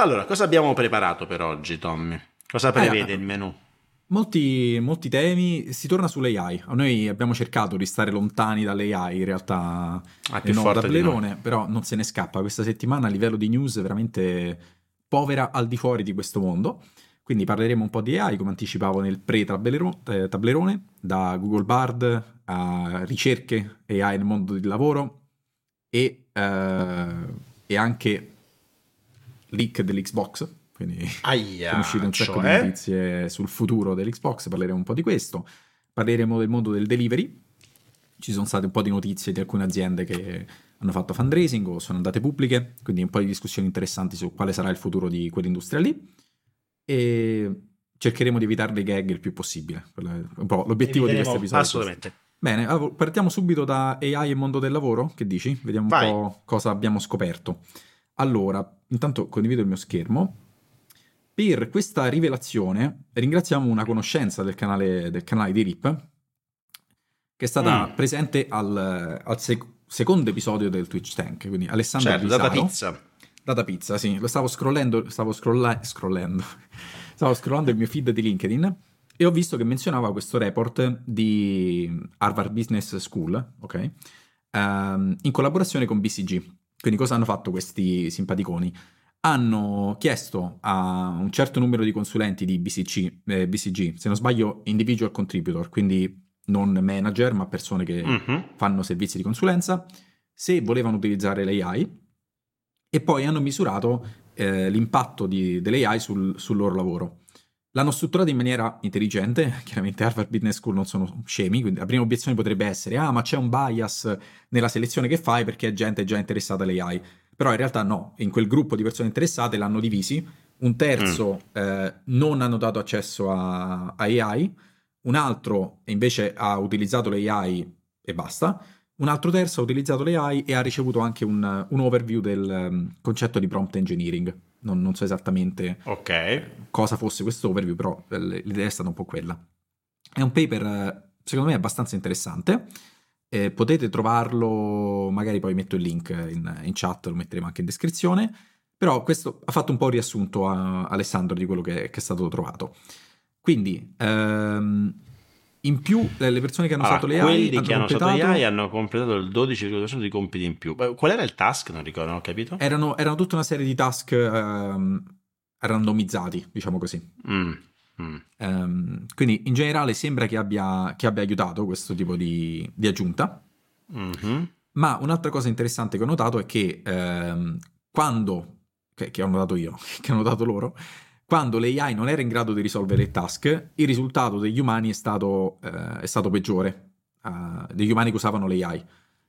Allora, cosa abbiamo preparato per oggi, Tommy? Cosa prevede eh, il menù? Molti, molti, temi, si torna sull'AI. Noi abbiamo cercato di stare lontani dall'AI, in realtà ah, è no, da Blerone, però non se ne scappa. Questa settimana a livello di news veramente povera al di fuori di questo mondo. Quindi parleremo un po' di AI, come anticipavo nel pre-tablerone, da Google Bard a ricerche AI nel mondo del lavoro e, eh, e anche leak dell'Xbox, quindi Aia, sono uscite un sacco cioè? di notizie sul futuro dell'Xbox, parleremo un po' di questo, parleremo del mondo del delivery, ci sono state un po' di notizie di alcune aziende che hanno fatto fundraising o sono andate pubbliche, quindi un po' di discussioni interessanti su quale sarà il futuro di quell'industria lì e cercheremo di evitare le gag il più possibile, un po' l'obiettivo di questo episodio. Assolutamente. Bene, partiamo subito da AI e mondo del lavoro, che dici? Vediamo un Vai. po' cosa abbiamo scoperto. Allora, intanto condivido il mio schermo. Per questa rivelazione ringraziamo una conoscenza del canale, del canale di RIP, che è stata mm. presente al, al sec- secondo episodio del Twitch Tank, quindi Alessandro certo, Data Pizza. Data Pizza, sì. Lo stavo scrollando, stavo scrolla- scrollando, stavo scrollando il mio feed di LinkedIn e ho visto che menzionava questo report di Harvard Business School, ok? Um, in collaborazione con BCG. Quindi cosa hanno fatto questi simpaticoni? Hanno chiesto a un certo numero di consulenti di BCG, eh, BCG se non sbaglio individual contributor, quindi non manager, ma persone che mm-hmm. fanno servizi di consulenza, se volevano utilizzare l'AI e poi hanno misurato eh, l'impatto di, dell'AI sul, sul loro lavoro. L'hanno strutturato in maniera intelligente, chiaramente Harvard Business School non sono scemi, quindi la prima obiezione potrebbe essere ah ma c'è un bias nella selezione che fai perché gente è già interessata all'AI, però in realtà no, in quel gruppo di persone interessate l'hanno divisi, un terzo mm. eh, non hanno dato accesso a, a AI, un altro invece ha utilizzato l'AI e basta, un altro terzo ha utilizzato l'AI e ha ricevuto anche un, un overview del um, concetto di prompt engineering. Non, non so esattamente okay. cosa fosse questo overview, però eh, l'idea è stata un po' quella. È un paper, secondo me, abbastanza interessante. Eh, potete trovarlo, magari poi metto il link in, in, chat, lo metteremo anche in descrizione. Però questo ha fatto un po' un riassunto a Alessandro di quello che, che è stato trovato. Quindi, ehm, in più, le persone che hanno allora, usato le AI quelli hanno che hanno usato le AI hanno completato il 12,2% di compiti in più. Qual era il task? Non ricordo, non ho capito. Erano, erano tutta una serie di task um, randomizzati, diciamo così. Mm. Mm. Um, quindi in generale sembra che abbia, che abbia aiutato questo tipo di, di aggiunta. Mm-hmm. Ma un'altra cosa interessante che ho notato è che um, quando, che, che ho notato io, che ho notato loro, quando l'AI non era in grado di risolvere il task, il risultato degli umani è stato, eh, è stato peggiore, uh, degli umani che usavano l'AI.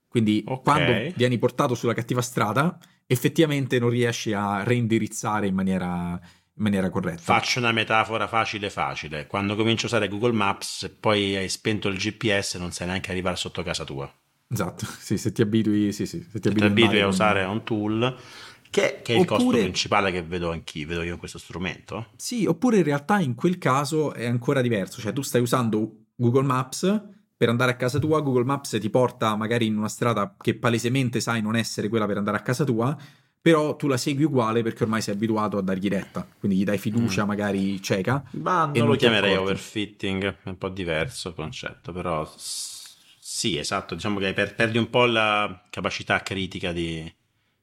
Quindi okay. quando vieni portato sulla cattiva strada, effettivamente non riesci a reindirizzare in maniera, in maniera corretta. Faccio una metafora facile facile. Quando cominci a usare Google Maps e poi hai spento il GPS non sai neanche arrivare sotto casa tua. Esatto, sì, se ti abitui, sì, sì, se ti abitui, se ti abitui a usare un tool che, che è il oppure, costo principale che vedo anch'io, vedo io in questo strumento. Sì, oppure in realtà in quel caso è ancora diverso, cioè tu stai usando Google Maps per andare a casa tua, Google Maps ti porta magari in una strada che palesemente sai non essere quella per andare a casa tua, però tu la segui uguale perché ormai sei abituato a dargli retta, quindi gli dai fiducia mm. magari cieca. Ma non, non lo chiamerei overfitting, è un po' diverso il concetto, però sì, esatto, diciamo che perdi un po' la capacità critica di...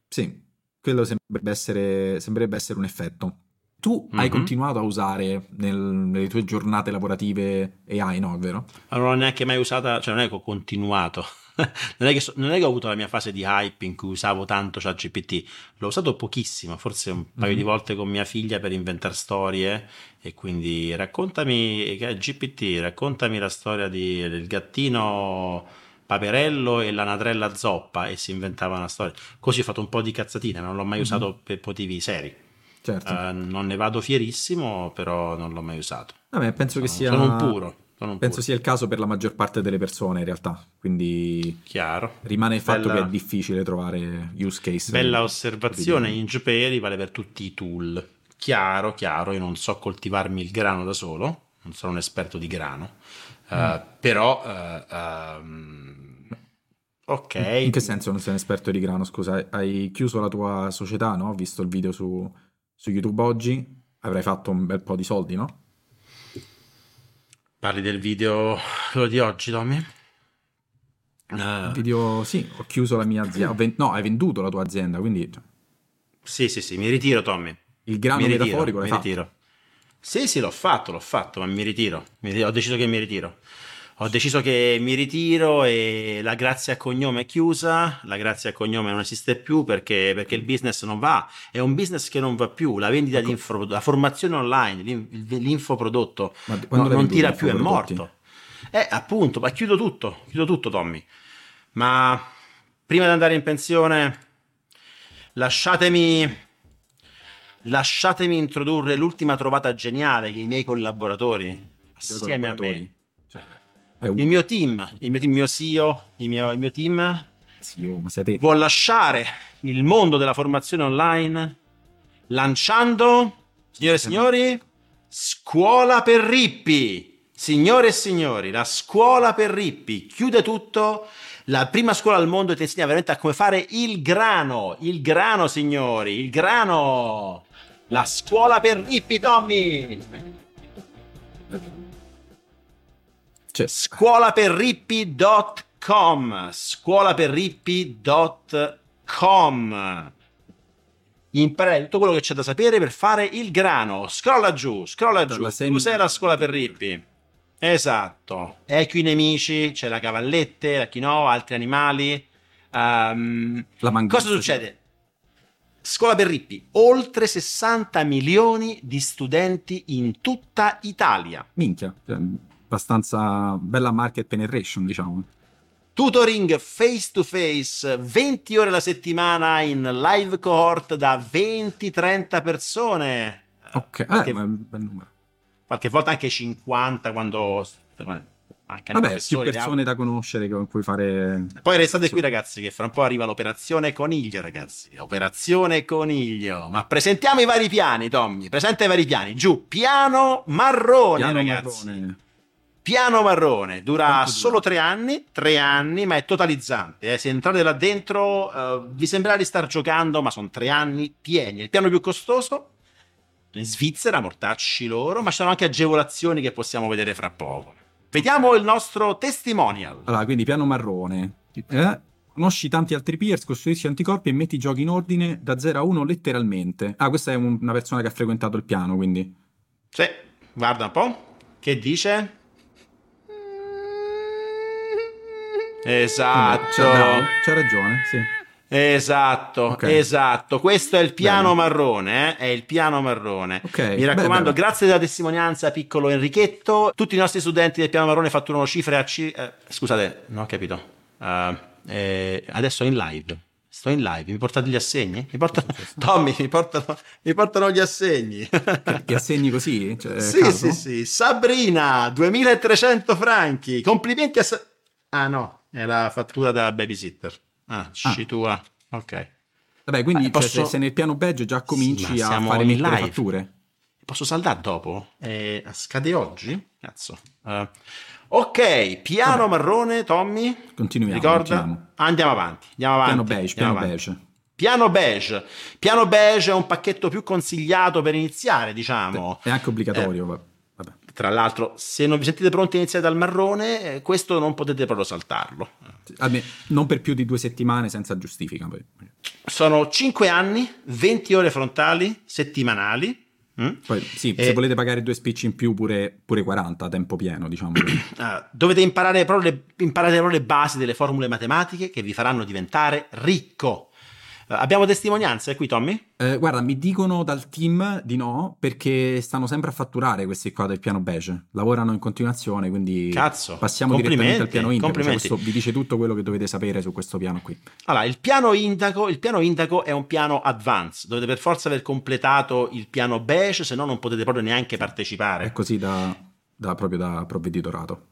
Sì, quello sembrerebbe essere, sembrerebbe essere un effetto. Tu mm-hmm. hai continuato a usare nel, nelle tue giornate lavorative AI, no? È vero? Non l'ho neanche mai usata, cioè non è che ho continuato. non, è che so, non, è che ho avuto la mia fase di hype in cui usavo tanto ChatGPT, l'ho usato pochissimo, forse un paio mm-hmm. di volte con mia figlia per inventare storie e quindi raccontami, GPT, raccontami la storia di, del gattino Paperello e la Natrella Zoppa e si inventava una storia. Così ho fatto un po' di cazzatine, non l'ho mai mm-hmm. usato per motivi seri. Certo. Uh, non ne vado fierissimo, però non l'ho mai usato. Vabbè, penso sono, che sia... Sono un puro. Sono un penso puro. sia il caso per la maggior parte delle persone in realtà, quindi Chiaro. rimane il fatto Bella... che è difficile trovare use case. Bella osservazione, in Jupyter vale per tutti i tool. Chiaro, chiaro, io non so coltivarmi il grano da solo, non sono un esperto di grano, uh, mm. però... Uh, um, Ok. In che senso non sei un esperto di grano? Scusa, hai chiuso la tua società, no? Ho visto il video su, su YouTube oggi, avrai fatto un bel po' di soldi, no? Parli del video quello di oggi, Tommy? Uh, video, sì, ho chiuso la mia azienda. Ven- no, hai venduto la tua azienda, quindi... Cioè sì, sì, sì, mi ritiro, Tommy. Il grano mi metaforico ritiro, mi ritiro. Sì, sì, l'ho fatto, l'ho fatto, ma mi ritiro. mi Ho deciso che mi ritiro. Ho deciso che mi ritiro e la grazia a cognome è chiusa, la grazia a cognome non esiste più perché, perché il business non va, è un business che non va più, la vendita ecco. di info, la formazione online, l'infoprodotto non, non tira più, è morto. Eh, appunto, ma chiudo tutto, chiudo tutto Tommy. Ma prima di andare in pensione lasciatemi lasciatemi introdurre l'ultima trovata geniale che i miei collaboratori. Assieme a me. Cioè, il mio team il mio, team, il mio CEO il mio, il mio team CEO, ma siete... vuol lasciare il mondo della formazione online lanciando signore e signori scuola per rippi. Signore e signori la scuola per rippi chiude tutto. La prima scuola al mondo ti insegna veramente a come fare il grano, il grano signori, il grano. La scuola per rippi, Tommy. Cioè. Scuolaperrippi.com scuolaperrippi.com Imparare tutto quello che c'è da sapere per fare il grano. Scrolla giù, scrolla giù. Cos'è la scuola per rippi? Esatto. Equi nemici, c'è la cavallette, la quinoa, altri animali. Um, cosa succede? Scuola per rippi, oltre 60 milioni di studenti in tutta Italia. Minchia, cioè, abbastanza bella market penetration, diciamo. Tutoring face to face, 20 ore alla settimana in live cohort da 20-30 persone. Ok, eh, che... un bel numero qualche volta anche 50 quando anche Vabbè, più persone da conoscere con cui fare. Poi restate qui, ragazzi, che fra un po' arriva l'operazione coniglio, ragazzi. Operazione coniglio. Ma presentiamo i vari piani, Tommy. Presenta i vari piani. Giù, piano marrone, piano ragazzi. Marrone. Piano marrone dura solo tre anni, tre anni, ma è totalizzante. Eh. Se entrate là dentro, uh, vi sembrerà di star giocando, ma sono tre anni pieni. Il piano più costoso in Svizzera, mortacci loro, ma ci sono anche agevolazioni che possiamo vedere fra poco. Vediamo il nostro testimonial. Allora, quindi piano marrone. Eh? Conosci tanti altri peers, costruisci anticorpi e metti i giochi in ordine da 0 a 1 letteralmente. Ah, questa è un, una persona che ha frequentato il piano, quindi. Sì, guarda un po'. Che dice? Esatto. Vabbè, c'ha, c'ha ragione, sì. Esatto, okay. esatto. Questo è il piano Bene. marrone, eh? è il piano marrone. Okay. Mi raccomando, Beh, grazie della testimonianza, piccolo Enrichetto. Tutti i nostri studenti del piano marrone fatturano cifre a... C- eh, scusate, non ho capito. Uh, eh, adesso è in live. Sto in live, mi portate gli assegni? Mi portano... Tommy, mi portano, mi portano gli assegni. Gli assegni così? Cioè, sì, caso? sì, sì. Sabrina, 2300 franchi. Complimenti a... ah no, è la fattura da babysitter. Ah, ah. tua. Ok. Vabbè, quindi Beh, posso... cioè, se, nel piano badge già cominci sì, a fare le fatture. Posso saldare dopo? Eh, scade oggi? Cazzo. Uh, ok, piano Vabbè. marrone, Tommy. Continuiamo. Ricorda? Continuiamo. Andiamo avanti. Andiamo avanti. Piano beige, piano avanti. beige. Piano beige. Piano beige è un pacchetto più consigliato per iniziare, diciamo. È anche obbligatorio. Eh, tra l'altro, se non vi sentite pronti a iniziare dal marrone, eh, questo non potete proprio saltarlo. Almeno, non per più di due settimane senza giustifica. Poi. Sono 5 anni, 20 ore frontali settimanali. Mm? Poi, sì, e... se volete pagare due spicci in più, pure, pure 40 a tempo pieno, diciamo. uh, dovete imparare proprio, le, imparare proprio le basi delle formule matematiche che vi faranno diventare ricco. Uh, abbiamo testimonianze qui, Tommy? Eh, guarda, mi dicono dal team di no perché stanno sempre a fatturare questi qua del piano beige. Lavorano in continuazione, quindi Cazzo, passiamo direttamente al piano indaco. Cioè questo vi dice tutto quello che dovete sapere su questo piano qui. Allora, il piano indaco, il piano indaco è un piano advanced. Dovete per forza aver completato il piano beige, se no non potete proprio neanche partecipare. È così da, da proprio da provveditorato.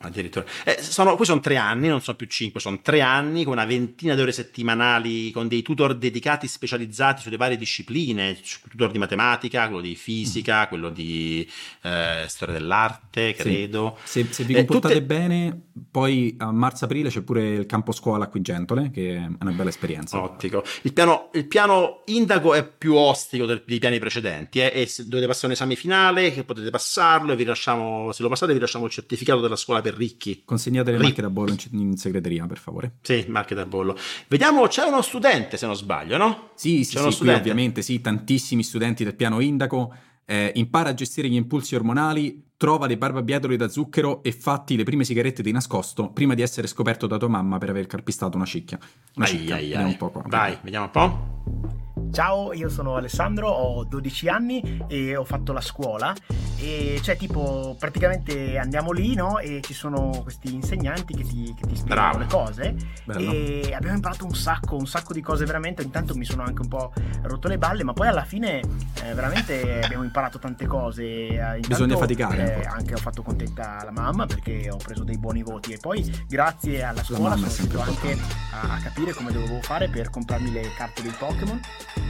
Addirittura. Eh, sono, qui sono tre anni, non sono più cinque, sono tre anni con una ventina di ore settimanali con dei tutor dedicati, specializzati sulle varie discipline, tutor di matematica, quello di fisica, mm. quello di eh, storia dell'arte, credo. Sì. Se, se, vi comportate eh, tutte... bene, poi a marzo-aprile c'è pure il campo scuola qui Gentole, che è una bella esperienza. Ottico. Il piano, il piano Indago è più ostico del, dei piani precedenti, eh, e dovete passare un esame finale, che potete passarlo, e vi lasciamo, se lo passate vi lasciamo il certificato della scuola per ricchi. Consegnate le marche da bollo in, in, segreteria, per favore. Sì, marche da bollo. Vediamo, c'è uno studente, se non sbaglio, no? Sì, sì, sì, qui ovviamente, sì, tantissimi studenti del piano Indaco. Eh, impara a gestire gli impulsi ormonali, trova dei barbabietoli da zucchero e fatti le prime sigarette di nascosto prima di essere scoperto da tua mamma per aver carpistato una cicchia. Una ai, cicca. Ai, ai. Un po' qua. Vai, vediamo un po'. Ciao, io sono Alessandro, ho 12 anni e ho fatto la scuola e cioè tipo praticamente andiamo lì no? e ci sono questi insegnanti che ti, che ti spiegano Bravo. le cose Bello. e abbiamo imparato un sacco, un sacco di cose veramente, intanto mi sono anche un po' rotto le balle ma poi alla fine eh, veramente abbiamo imparato tante cose. Intanto, Bisogna faticare. Eh, anche ho fatto contenta la mamma perché ho preso dei buoni voti e poi grazie alla scuola sono riuscito anche a, a capire come dovevo fare per comprarmi le carte dei Pokémon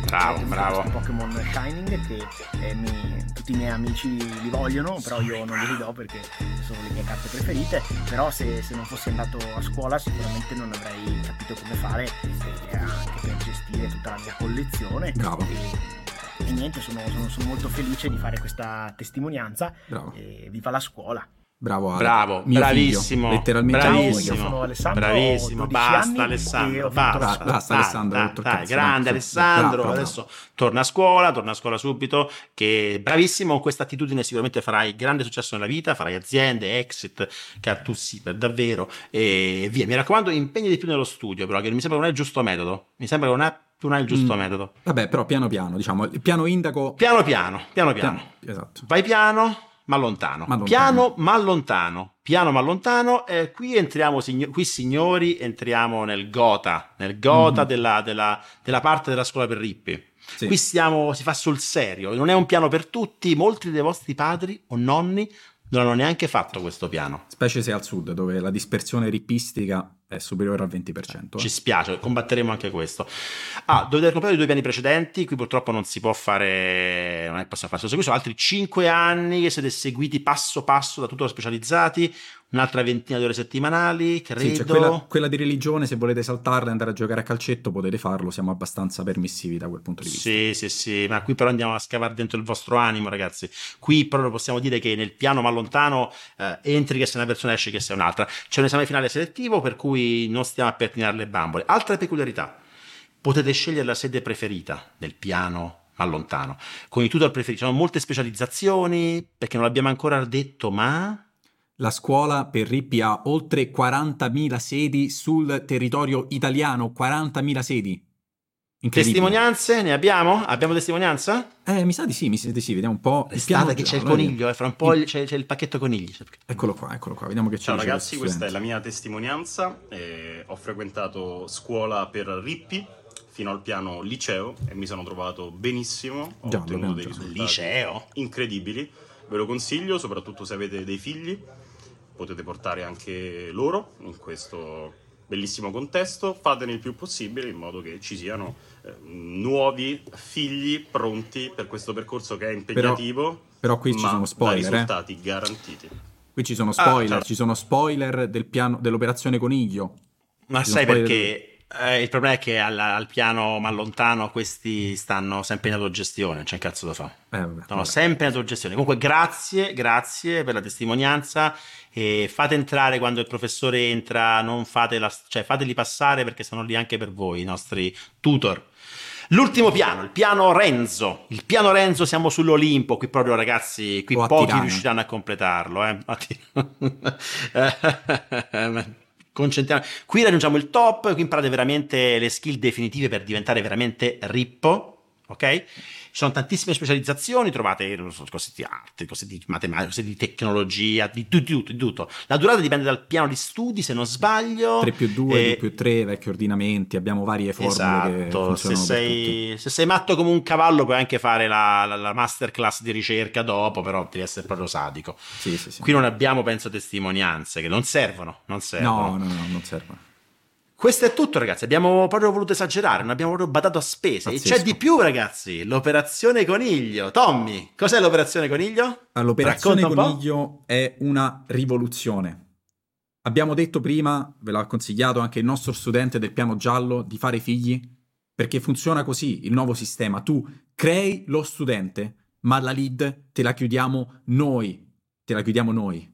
Bravo, bravo. Pokémon Shining che eh, mi, tutti i miei amici li vogliono, però io non li do perché sono le mie carte preferite. Però se, se non fossi andato a scuola sicuramente non avrei capito come fare eh, anche per gestire tutta la mia collezione. Bravo. E, e niente, sono, sono, sono, molto felice di fare questa testimonianza. Bravo. E viva la scuola! Bravo, Ale. Bravo, bravissimo. Figlio, letteralmente bravissimo. Io sono Alessandro, bravissimo. Basta Alessandro, basta, basta, basta Alessandro. Dai, dai, grande Alessandro, bravo, adesso bravo. torna a scuola, torna a scuola subito, che bravissimo con questa attitudine sicuramente farai grande successo nella vita, farai aziende, exit, cartussi per davvero e via. Mi raccomando, impegni di più nello studio, però che mi sembra che non è il giusto metodo. Mi sembra che non è non è il giusto mm. metodo. Vabbè, però piano piano, diciamo, il piano indaco... Piano piano, piano piano. piano esatto. Vai piano, ma lontano. ma lontano. Piano ma lontano. Piano ma lontano. Eh, qui entriamo, signo- qui signori, entriamo nel gota, nel gota mm. della, della, della, parte della scuola per rippi. Sì. Qui stiamo, si fa sul serio, non è un piano per tutti, molti dei vostri padri o nonni non hanno neanche fatto questo piano. Specie se al sud, dove la dispersione rippistica è superiore al 20%. Eh. Ci spiace, combatteremo anche questo. Ah, dovete comprare i due piani precedenti, qui purtroppo non si può fare, non è possiamo fare questo, sono altri 5 anni che siete seguiti passo passo da tutor specializzati, un'altra ventina di ore settimanali, credo. Sì, cioè quella, quella, di religione, se volete saltarla e andare a giocare a calcetto potete farlo, siamo abbastanza permissivi da quel punto di vista. Sì, sì, sì, ma qui però andiamo a scavare dentro il vostro animo, ragazzi. Qui proprio possiamo dire che nel piano ma lontano eh, entri che sei una persona, esci che sei un'altra. C'è un esame finale selettivo per cui non stiamo a pettinare le bambole. Altre peculiarità. Potete scegliere la sede preferita del piano ma lontano. Con i tutor preferiti, ci sono molte specializzazioni, perché non l'abbiamo ancora detto, ma la scuola per Rippi ha oltre 40.000 sedi sul territorio italiano, 40.000 sedi. Testimonianze ne abbiamo? Abbiamo testimonianza? Eh, mi sa di sì, mi sa di sì, vediamo un po'. Restate che c'è il coniglio, eh, fra un po' il... c'è, c'è, il pacchetto conigli. Eccolo qua, eccolo qua, vediamo che c'è. Ciao ragazzi, questa è la mia testimonianza. Eh, ho frequentato scuola per Rippi fino al piano liceo e mi sono trovato benissimo. Ho Già, ottenuto dei risultati liceo. incredibili. Ve lo consiglio, soprattutto se avete dei figli potete portare anche loro in questo bellissimo contesto, fatene il più possibile in modo che ci siano eh, nuovi figli pronti per questo percorso che è impegnativo. Però, però qui ci sono spoiler. Eh. risultati eh? garantiti. Qui ci sono spoiler, ah, certo. ci sono spoiler del piano, dell'operazione Coniglio. Ma sai perché? Eh, il problema è che al, al, piano ma lontano questi stanno sempre in autogestione, non c'è un cazzo da fare. Eh, Sono sempre in autogestione. Comunque grazie, grazie per la testimonianza e fate entrare quando il professore entra, non fate la, cioè fateli passare perché sono lì anche per voi, i nostri tutor. L'ultimo piano, il piano Renzo. Il piano Renzo siamo sull'Olimpo, qui proprio ragazzi, qui pochi riusciranno a completarlo. Eh? concentriamo. Qui raggiungiamo il top, qui imparate veramente le skill definitive per diventare veramente rippo, ok? Ci sono tantissime specializzazioni, trovate so, cose di arte, cose di matematica, cose di tecnologia, di, tutto, di, tutto, La durata dipende dal piano di studi, se non sbaglio. 3 più 2, e... 2 più 3, vecchi ordinamenti, abbiamo varie formule esatto. se sei, se sei, matto come un cavallo puoi anche fare la, la, la masterclass di ricerca dopo, però devi essere proprio sadico. Sì, sì, sì. Qui non abbiamo, penso, testimonianze che non servono, non servono. No, no, no, non servono. Questo è tutto, ragazzi. Abbiamo proprio voluto esagerare, non abbiamo proprio badato a spese. Pazzesco. E c'è di più, ragazzi. L'operazione coniglio. Tommy, cos'è l'operazione coniglio? L'operazione coniglio è una rivoluzione. Abbiamo detto prima, ve l'ha consigliato anche il nostro studente del piano giallo, di fare figli, perché funziona così il nuovo sistema. Tu crei lo studente, ma la lead te la chiudiamo noi. Te la chiudiamo noi.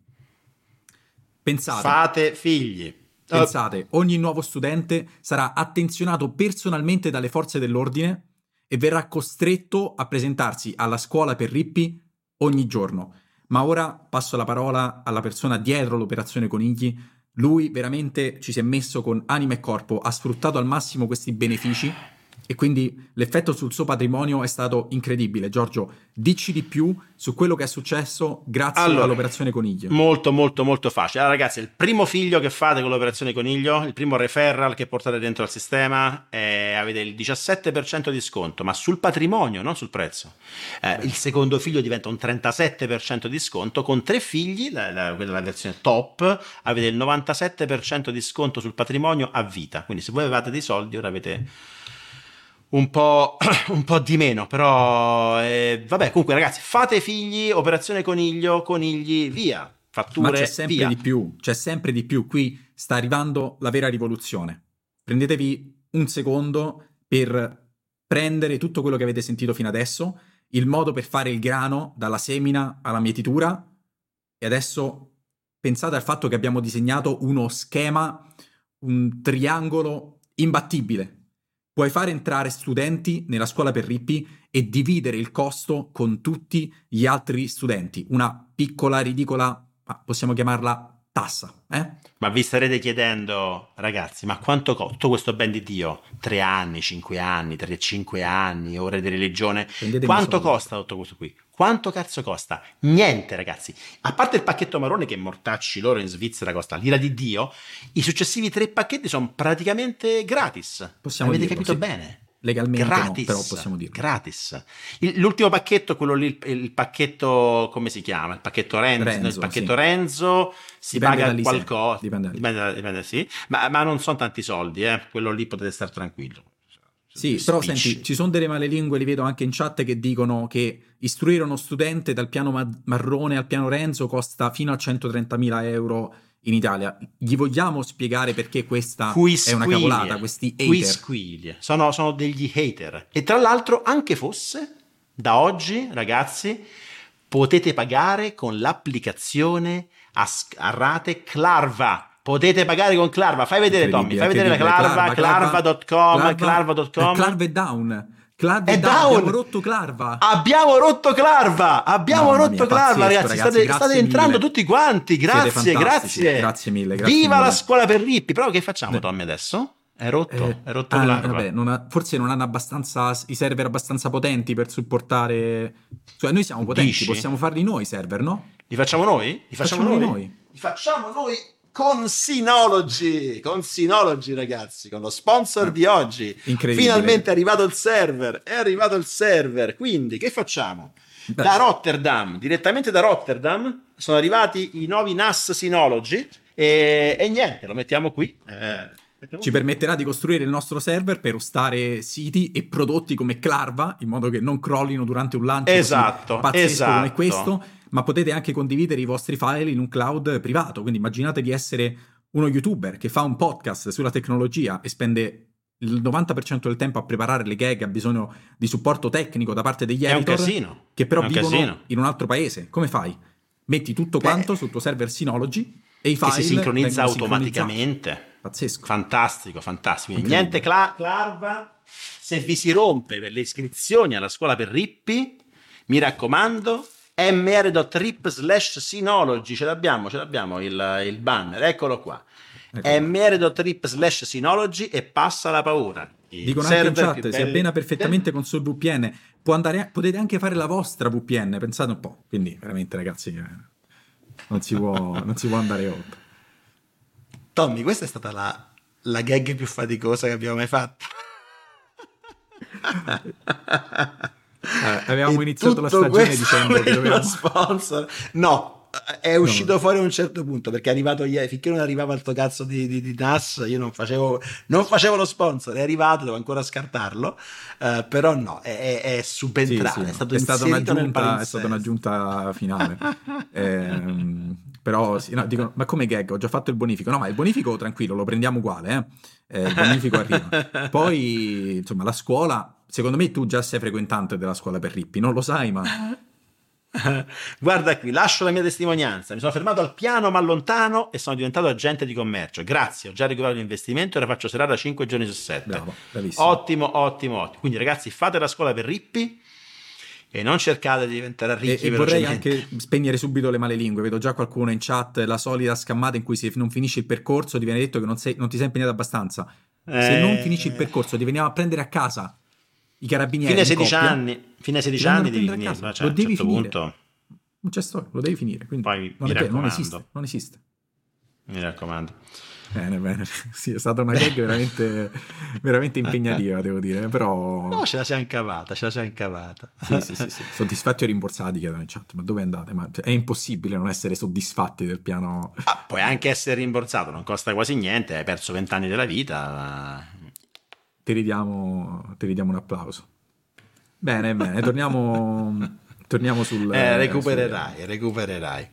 Pensate. Fate figli. Pensate, ogni nuovo studente sarà attenzionato personalmente dalle forze dell'ordine e verrà costretto a presentarsi alla scuola per rippi ogni giorno. Ma ora passo la parola alla persona dietro l'operazione Conigli. Lui veramente ci si è messo con anima e corpo, ha sfruttato al massimo questi benefici e quindi l'effetto sul suo patrimonio è stato incredibile. Giorgio, dici di più su quello che è successo grazie allora, all'operazione Coniglio. Molto, molto, molto facile. Allora, ragazzi, il primo figlio che fate con l'operazione Coniglio, il primo referral che portate dentro al sistema, è, avete il 17% di sconto, ma sul patrimonio, non sul prezzo. Eh, il secondo figlio diventa un 37% di sconto. Con tre figli, la, la, la versione top, avete il 97% di sconto sul patrimonio a vita. Quindi se voi avevate dei soldi, ora avete un po', un po', di meno, però eh, vabbè, comunque ragazzi, fate figli, operazione coniglio, conigli, via, fatture, Ma c'è sempre via. di più, c'è sempre di più, qui sta arrivando la vera rivoluzione. Prendetevi un secondo per prendere tutto quello che avete sentito fino adesso, il modo per fare il grano dalla semina alla mietitura e adesso pensate al fatto che abbiamo disegnato uno schema, un triangolo imbattibile Puoi fare entrare studenti nella scuola per rippi e dividere il costo con tutti gli altri studenti. Una piccola, ridicola, possiamo chiamarla tassa. Eh? Ma vi starete chiedendo, ragazzi, ma quanto costa tutto questo ben di Dio? Tre anni, cinque anni, tre, cinque anni, ore di religione. Prendetemi quanto costa tutto questo qui? Quanto cazzo costa? Niente, ragazzi. A parte il pacchetto marrone che mortacci loro in Svizzera costa l'ira di Dio, i successivi tre pacchetti sono praticamente gratis. Possiamo Avete dirlo, capito sì. bene? Legalmente gratis, no, però possiamo dirlo. Gratis. Il, l'ultimo pacchetto, quello lì, il, il, pacchetto, come si chiama? Il pacchetto Renzo. Renzo il pacchetto sì. Renzo si dipende paga qualcosa. Dipende, dipende, dipende, sì. Ma, ma, non sono tanti soldi, eh. quello lì potete stare tranquillo. Sì, però senti, ci sono delle malelingue, li vedo anche in chat, che dicono che istruire uno studente dal piano marrone al piano Renzo costa fino a 130.000 euro in Italia. Gli vogliamo spiegare perché questa qui è una cavolata, questi hater? Sono, sono degli hater. E tra l'altro, anche fosse, da oggi, ragazzi, potete pagare con l'applicazione a, a rate Clarva Potete pagare con Clarva. Fai vedere, Tommy. Fai vedere la Clarva. Clarva.com. Clarva.com. Clarva è down. Clarva è down. Abbiamo rotto Clarva. Abbiamo rotto Clarva. Abbiamo no, rotto mia, Clarva, ragazzi. ragazzi. State, state entrando tutti quanti. Grazie, grazie. Grazie mille. Grazie Viva mille. la scuola per rippi. Però che facciamo, Tommy, adesso? È rotto, eh, è rotto ah, vabbè, non ha, forse non hanno abbastanza i server abbastanza potenti per supportare. Cioè, noi siamo potenti, Dici? possiamo farli noi i server, no? Li facciamo noi? Li facciamo, facciamo noi? noi? Li facciamo noi con Synology, con Synology ragazzi, con lo sponsor di oggi. Finalmente è arrivato il server, è arrivato il server. Quindi che facciamo? Beh. Da Rotterdam, direttamente da Rotterdam, sono arrivati i nuovi NAS Synology e, e niente, lo mettiamo qui. Eh, ci permetterà di costruire il nostro server per ostare siti e prodotti come Clarva in modo che non crollino durante un lancio esatto, pazzesco esatto. come questo ma potete anche condividere i vostri file in un cloud privato. Quindi immaginate di essere uno youtuber che fa un podcast sulla tecnologia e spende il 90% del tempo a preparare le gag, ha bisogno di supporto tecnico da parte degli editor, che però vivono casino. in un altro paese. Come fai? Metti tutto quanto Beh, sul tuo server Synology e i file si sincronizza automaticamente. Pazzesco. Fantastico, fantastico. Niente cla- Clarva. Se vi si rompe per le iscrizioni alla scuola per rippi, mi raccomando, mr.rip slash synology, ce l'abbiamo, ce l'abbiamo il, il banner, eccolo qua. Ecco. mr.rip slash synology e passa la paura. Dicono anche in chat, si abbina perfettamente con sul VPN. Andare, potete anche fare la vostra VPN, pensate un po'. Quindi veramente ragazzi, eh, non si può, non si può andare oltre. Tommy, questa è stata la, la gag più faticosa che abbiamo mai fatto. Eh, avevamo iniziato la stagione dicendo che dovevamo... sponsor. No, è uscito no. fuori a un certo punto perché è arrivato ieri, finché non arrivava il tuo cazzo di, di, di NAS, io non facevo, non facevo, lo sponsor, è arrivato, devo ancora scartarlo, uh, però no, è, è subentrato, sì, sì, è stato, è stata è stata un'aggiunta finale. eh, però sì, no, dicono, ma come gag, ho già fatto il bonifico, no ma il bonifico tranquillo, lo prendiamo uguale, eh? Eh, il bonifico arriva. Poi, insomma, la scuola, secondo me tu già sei frequentante della scuola per Rippi, non lo sai, ma Guarda qui, lascio la mia testimonianza. Mi sono fermato al piano ma lontano e sono diventato agente di commercio. Grazie, ho già recuperato l'investimento e ora faccio serata 5 giorni su 7. Bravo, ottimo, ottimo, ottimo. Quindi ragazzi, fate la scuola per rippi e non cercate di diventare ricchi e, e vorrei anche spegnere subito le male lingue. Vedo già qualcuno in chat, la solita scammata in cui se non finisci il percorso ti viene detto che non, sei, non ti sei impegnato abbastanza. Eh... Se non finisci il percorso ti veniamo a prendere a casa i carabinieri. Fine 16 anni, fine 16 anni devi finire, cioè, lo devi certo finire. Punto. Non c'è storia, lo devi finire. Quindi Poi, non, è, non esiste, non esiste. Mi raccomando. Bene, bene. Sì, è stata una gag veramente, veramente impegnativa, devo dire, però... No, ce la siamo incavata, ce la siamo incavata. Sì, sì, sì, sì. Soddisfatti o rimborsati, chiedono in chat, ma dove andate? Ma cioè, è impossibile non essere soddisfatti del piano... Ah, puoi anche essere rimborsato, non costa quasi niente, hai perso vent'anni della vita. Ma... Ti ridiamo, ti ridiamo un applauso. Bene, bene, torniamo, torniamo sul... Eh, recupererai, sul... recupererai.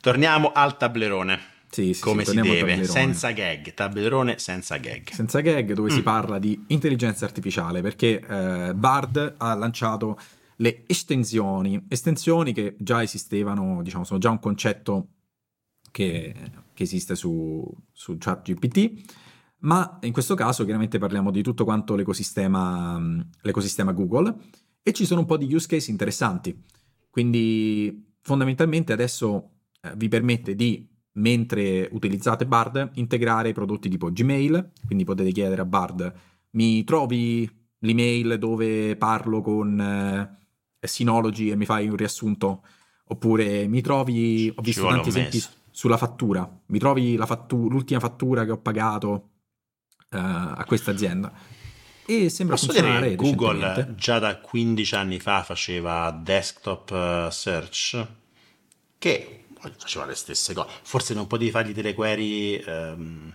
Torniamo al tablerone. Sì, sì, come sì, si deve, senza gag, tablerone senza gag. Senza gag dove mm. si parla di intelligenza artificiale perché eh, Bard ha lanciato le estensioni, estensioni che già esistevano, diciamo, sono già un concetto che, che esiste su, su ChatGPT, ma in questo caso chiaramente parliamo di tutto quanto l'ecosistema, l'ecosistema Google e ci sono un po' di use case interessanti. Quindi fondamentalmente adesso eh, vi permette di mentre utilizzate Bard, integrare prodotti tipo Gmail, quindi potete chiedere a Bard, mi trovi l'email dove parlo con eh, Synology e mi fai un riassunto, oppure mi trovi, ho visto tanti esempi sulla fattura, mi trovi la fattu- l'ultima fattura che ho pagato uh, a questa azienda. E sembra Posso funzionare Google già da 15 anni fa faceva desktop uh, search che faceva le stesse cose. Forse non potevi fargli delle query ehm,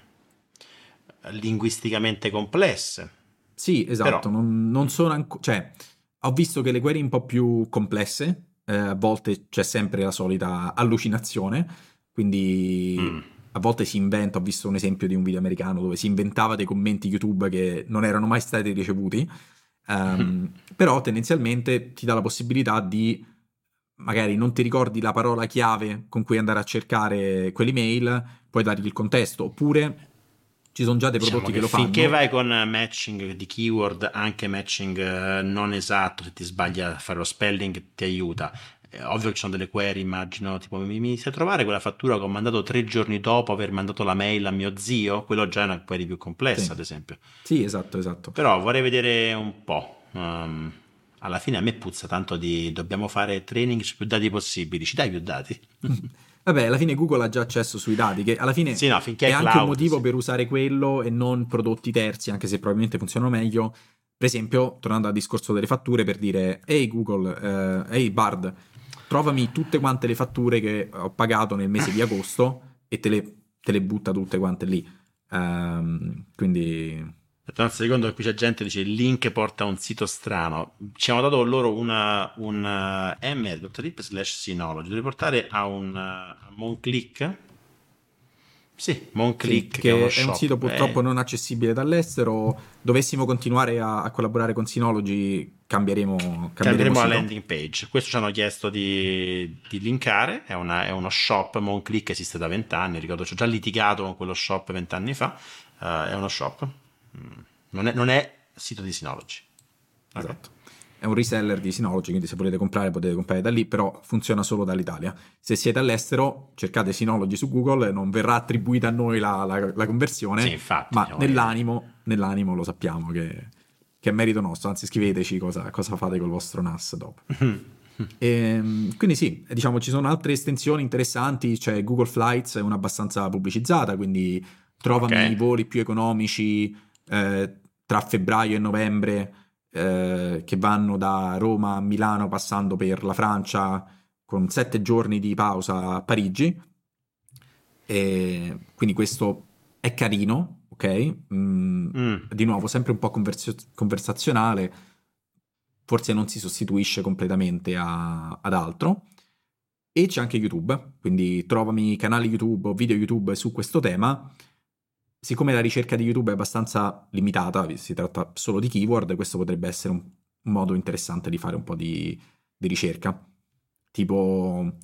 linguisticamente complesse. Sì, esatto, Però... non, non, sono ancora... Cioè, ho visto che le query un po' più complesse, eh, a volte c'è sempre la solita allucinazione, quindi... Mm. A volte si inventa, ho visto un esempio di un video americano dove si inventava dei commenti YouTube che non erano mai stati ricevuti, um, però tendenzialmente ti dà la possibilità di magari non ti ricordi la parola chiave con cui andare a cercare quell'email, puoi dargli il contesto, oppure ci sono già dei prodotti diciamo che, che, lo fanno. Finché vai con matching di keyword, anche matching eh, non esatto, se ti sbagli a fare lo spelling ti aiuta. È ovvio che ci sono delle query, immagino, tipo mi, mi sai trovare quella fattura che ho mandato tre giorni dopo aver mandato la mail a mio zio? Quello già è una query più complessa, sì. ad esempio. Sì, esatto, esatto. Però vorrei vedere un po'. Um, alla fine a me puzza tanto di dobbiamo fare training su più dati possibili, ci dai più dati? Vabbè, alla fine Google ha già accesso sui dati, che alla fine sì, no, è, è cloud, anche un motivo sì. per usare quello e non prodotti terzi, anche se probabilmente funzionano meglio. Per esempio, tornando al discorso delle fatture, per dire, ehi Google, eh, ehi Bard, trovami tutte quante le fatture che ho pagato nel mese di agosto e te le, te le butta tutte quante lì. Um, quindi Aspetta un secondo qui c'è gente che dice il link porta a un sito strano. Ci hanno dato loro una, un uh, eh, mr.lib slash synology. Devi portare a un uh, Monclick. Sì, Monclick. Sì, che, che, è, è un sito purtroppo eh. non accessibile dall'estero. Dovessimo continuare a, a collaborare con Synology, cambieremo, cambieremo, cambieremo la landing page. Questo ci hanno chiesto di, di linkare. È, una, è, uno shop. Monclick esiste da vent'anni. Ricordo, ci ho già litigato con quello shop vent'anni fa. Uh, è uno shop non è, non è sito di Synology. Esatto. È un reseller di Synology, quindi se volete comprare potete comprare da lì, però funziona solo dall'Italia. Se siete all'estero, cercate Synology su Google, non verrà attribuita a noi la, la, la conversione, sì, infatti, ma nell'animo nell'animo lo sappiamo che, che, è merito nostro, anzi scriveteci cosa, cosa fate col vostro NAS dopo. E, ehm, quindi sì, diciamo ci sono altre estensioni interessanti, c'è Google Flights, è una abbastanza pubblicizzata, quindi trovami okay. i voli più economici eh, tra febbraio e novembre eh, che vanno da Roma a Milano passando per la Francia con sette giorni di pausa a Parigi. E quindi questo è carino, ok? Mm, mm. Di nuovo, sempre un po' convers- conversazionale, forse non si sostituisce completamente a- ad altro. E c'è anche YouTube, quindi trovami canali YouTube o video YouTube su questo tema siccome la ricerca di YouTube è abbastanza limitata, si tratta solo di keyword, questo potrebbe essere un, modo interessante di fare un po' di, di ricerca. Tipo,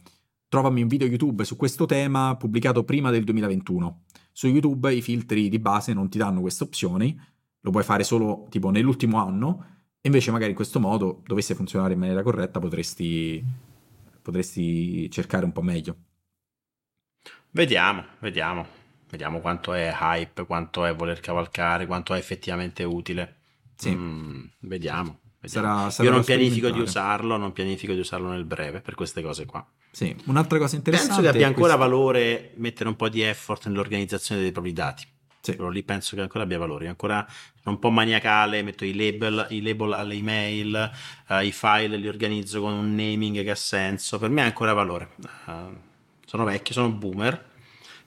trovami un video YouTube su questo tema pubblicato prima del 2021. Su YouTube i filtri di base non ti danno queste opzioni, lo puoi fare solo tipo nell'ultimo anno, e invece magari in questo modo, dovesse funzionare in maniera corretta, potresti, potresti cercare un po' meglio. Vediamo, vediamo. Vediamo quanto è hype, quanto è voler cavalcare, quanto è effettivamente utile. Sì. Mm, vediamo. Sarà, sarà Io non pianifico di usarlo, non pianifico di usarlo nel breve per queste cose qua. Sì, un'altra cosa interessante. Penso che abbia ancora questo... valore mettere un po' di effort nell'organizzazione dei propri dati. Sì. Però lì penso che ancora abbia valore. Ancora sono un po' maniacale, metto i label, i label alle email, uh, i file li organizzo con un naming che ha senso. Per me ha ancora valore. Uh, sono vecchio, sono boomer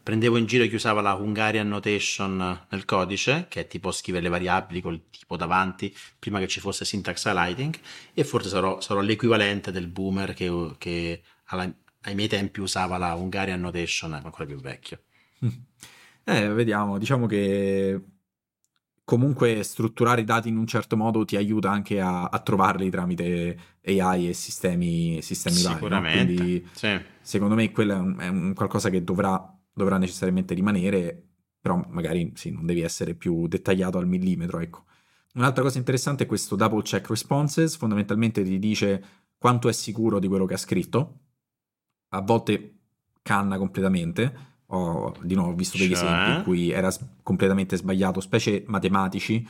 prendevo in giro chi usava la Hungarian Notation nel codice, che è tipo scrivere le variabili col tipo davanti prima che ci fosse syntax highlighting, e forse sarò, sarò l'equivalente del boomer che, che alla, ai miei tempi usava la Hungarian Notation, ancora più vecchio. Eh, vediamo, diciamo che comunque strutturare i dati in un certo modo ti aiuta anche a, a trovarli tramite AI e sistemi, sistemi Sicuramente, vari. No? Quindi, sì. secondo me quello è, un, è un qualcosa che dovrà dovrà necessariamente rimanere, però magari sì, non devi essere più dettagliato al millimetro, ecco. Un'altra cosa interessante è questo double check responses, fondamentalmente ti dice quanto è sicuro di quello che ha scritto, a volte canna completamente, ho di nuovo visto degli cioè... esempi in cui era completamente sbagliato, specie matematici,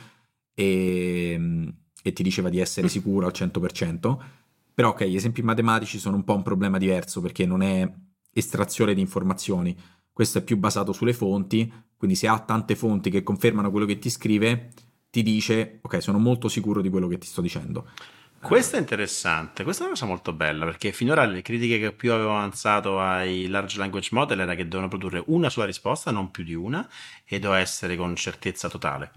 e, e ti diceva di essere sicuro al 100%, però ok, gli esempi matematici sono un po' un problema diverso perché non è estrazione di informazioni, questo è più basato sulle fonti, quindi se ha tante fonti che confermano quello che ti scrive, ti dice, ok, sono molto sicuro di quello che ti sto dicendo. Questo è interessante, questa è una cosa molto bella perché finora le critiche che più avevo avanzato ai large language model era che devono produrre una sola risposta, non più di una, e doveva essere con certezza totale.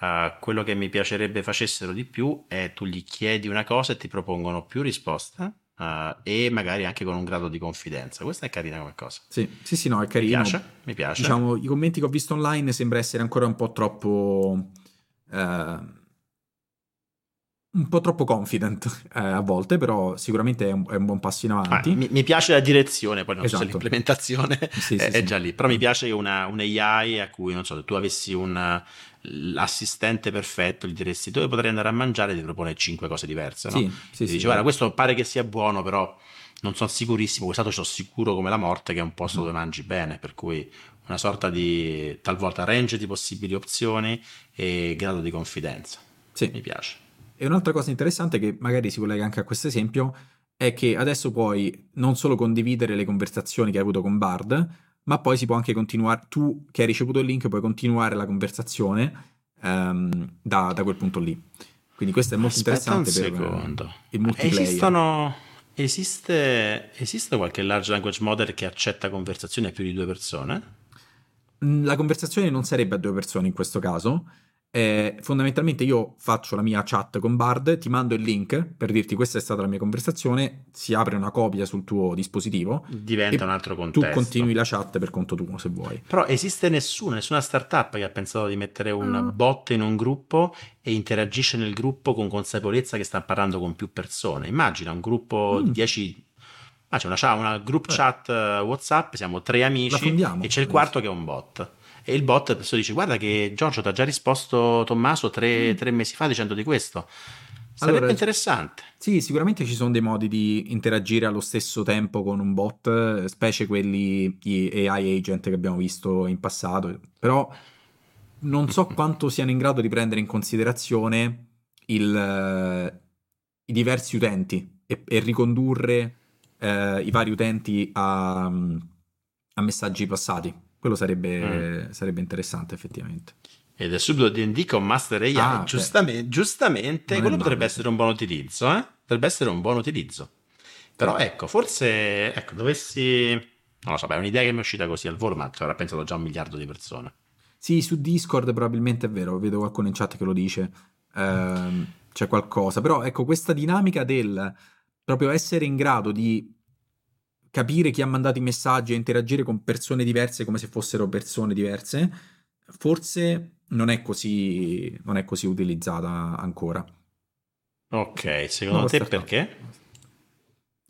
Uh, quello che mi piacerebbe facessero di più è tu gli chiedi una cosa e ti propongono più risposte Uh, e magari anche con un grado di confidenza. Questa è carina come cosa. Sì, sì, sì, no, è carino. Mi piace, mi piace. Diciamo, i commenti che ho visto online sembra essere ancora un po' troppo... Uh, un po' troppo confident eh, a volte, però sicuramente è un, è un buon passo in avanti. Ah, mi, mi, piace la direzione, poi non esatto. so se esatto. l'implementazione sì, è, sì, è, già lì, però mi piace una, un AI a cui, non so, se tu avessi un, l'assistente perfetto, gli diresti dove potrei andare a mangiare, ti propone cinque cose diverse, no? Sì, sì, dice, guarda, questo pare che sia buono, però non sono sicurissimo, quest'altro sono sicuro come la morte che è un posto mm. dove mangi bene, per cui una sorta di talvolta range di possibili opzioni e grado di confidenza. Sì. Mi piace. E un'altra cosa interessante che magari si collega anche a questo esempio è che adesso puoi non solo condividere le conversazioni che hai avuto con Bard, ma poi si può anche continuare, tu che hai ricevuto il link puoi continuare la conversazione um, da, da, quel punto lì. Quindi questo è molto Aspetta interessante per secondo. il multiplayer. Esistono, esiste, esiste qualche large language model che accetta conversazioni a più di due persone? Mm, la conversazione non sarebbe a due persone in questo caso, eh, fondamentalmente io faccio la mia chat con Bard, ti mando il link per dirti questa è stata la mia conversazione, si apre una copia sul tuo dispositivo. Diventa un altro contesto. Tu continui la chat per conto tuo se vuoi. Però esiste nessuno, nessuna startup che ha pensato di mettere un mm. bot in un gruppo e interagisce nel gruppo con consapevolezza che sta parlando con più persone. Immagina un gruppo mm. di 10 Ah, c'è una, una group eh. chat uh, WhatsApp, siamo tre amici e c'è il quarto che è un bot e il bot adesso dice guarda che Giorgio ti ha già risposto Tommaso tre, mm. tre mesi fa dicendo di questo. Sarebbe allora, interessante. Sì, sicuramente ci sono dei modi di interagire allo stesso tempo con un bot, specie quelli AI agent che abbiamo visto in passato, però non so quanto siano in grado di prendere in considerazione il, i diversi utenti e, e ricondurre eh, i vari utenti a, a, messaggi passati. Quello sarebbe, mm. sarebbe interessante effettivamente. Ed è subito D&D con Master AI, ah, giustamente, giustamente quello potrebbe essere un buon utilizzo, eh? Potrebbe essere un buon utilizzo. Però ecco, forse, ecco, dovessi... Non lo so, è un'idea che mi è uscita così al volo, ma ci avrà pensato già un miliardo di persone. Sì, su Discord probabilmente è vero, vedo qualcuno in chat che lo dice, ehm, c'è qualcosa, però ecco questa dinamica del proprio essere in grado di capire chi ha mandato i messaggi e interagire con persone diverse come se fossero persone diverse, forse non è così, non è così utilizzata ancora. Ok, secondo te perché?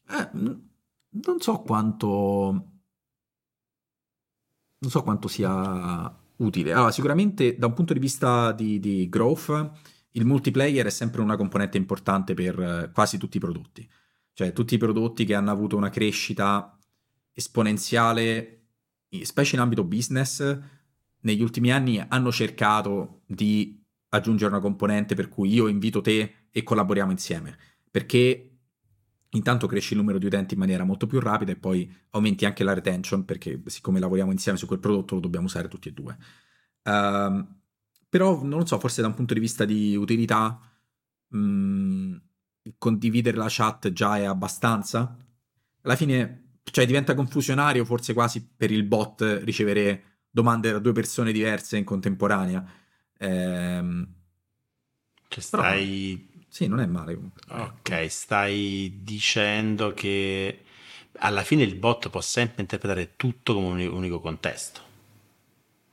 Eh, non so quanto... Non so quanto sia utile. Allora, sicuramente da un punto di vista di, di growth, il multiplayer è sempre una componente importante per eh, quasi tutti i prodotti. Cioè, tutti i prodotti che hanno avuto una crescita esponenziale, specie in ambito business, negli ultimi anni hanno cercato di aggiungere una componente per cui io invito te e collaboriamo insieme. Perché intanto cresci il numero di utenti in maniera molto più rapida e poi aumenti anche la retention perché siccome lavoriamo insieme su quel prodotto lo dobbiamo usare tutti e due. Uh, però non so, forse da un punto di vista di utilità mh, mm, condividere la chat già è abbastanza. Alla fine, cioè diventa confusionario forse quasi per il bot ricevere domande da due persone diverse in contemporanea. Ehm, cioè stai però... Sì, non è male. Ok, stai dicendo che alla fine il bot può sempre interpretare tutto come un unico contesto.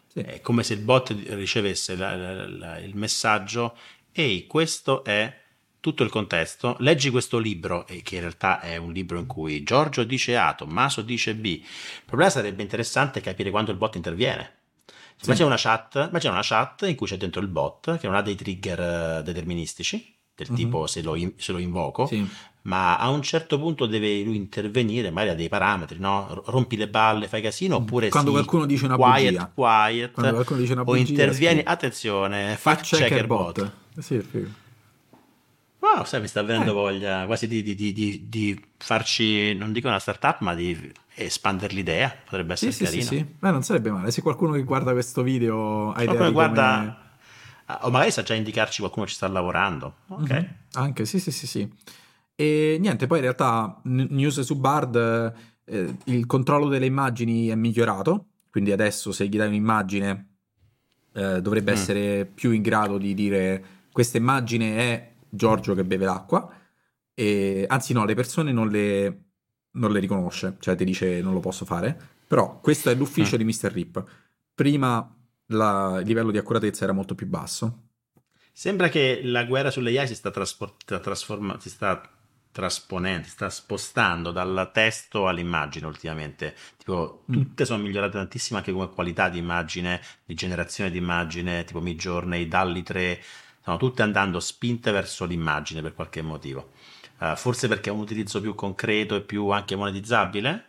Sì. È come se il bot ricevesse la, la, la, il messaggio, ehi, questo è tutto il contesto, leggi questo libro, che in realtà è un libro in cui Giorgio dice A, Tommaso dice B. Il problema sarebbe interessante capire quando il bot interviene. Sì. Ma, c'è una chat, ma c'è una chat in cui c'è dentro il bot che non ha dei trigger eh, deterministici, del mm-hmm. tipo se lo, in, se lo invoco, sì. ma a un certo punto deve lui intervenire, magari ha dei parametri, no? Rompi le balle, fai casino, mm. oppure quando sì, qualcuno dice una quiet, bugia. quiet, quando qualcuno dice una bugia, o intervieni, sì. attenzione, fact checker, checker bot. bot. Sì, figo. Wow, sai, mi sta venendo eh. voglia quasi di, di, di, di, farci, non dico una startup, ma di espandere l'idea. Potrebbe essere sì, carino. Sì, sì, Beh, non sarebbe male. Se qualcuno che guarda questo video ha idea guarda... come Ah, o magari sa già indicarci qualcuno ci sta lavorando. Ok. Mm-hmm. Anche, sì, sì, sì, sì. E niente, poi in realtà news su Bard, eh, il controllo delle immagini è migliorato, quindi adesso se gli dai un'immagine eh, dovrebbe mm. essere più in grado di dire questa immagine è Giorgio che beve l'acqua, e, anzi no, le persone non le, non le riconosce, cioè ti dice non lo posso fare, però questo è l'ufficio mm. di Mr. Rip. Prima la, il livello di accuratezza era molto più basso. Sembra che la guerra sulle AI si sta, trasport- trasforma- si sta trasponendo, si sta spostando dal testo all'immagine ultimamente. Tipo, mm. tutte sono migliorate tantissimo anche come qualità di immagine, di generazione di immagine, tipo Midjourney, Dalli 3, stanno tutte andando spinte verso l'immagine per qualche motivo. Uh, forse perché è un utilizzo più concreto e più anche monetizzabile.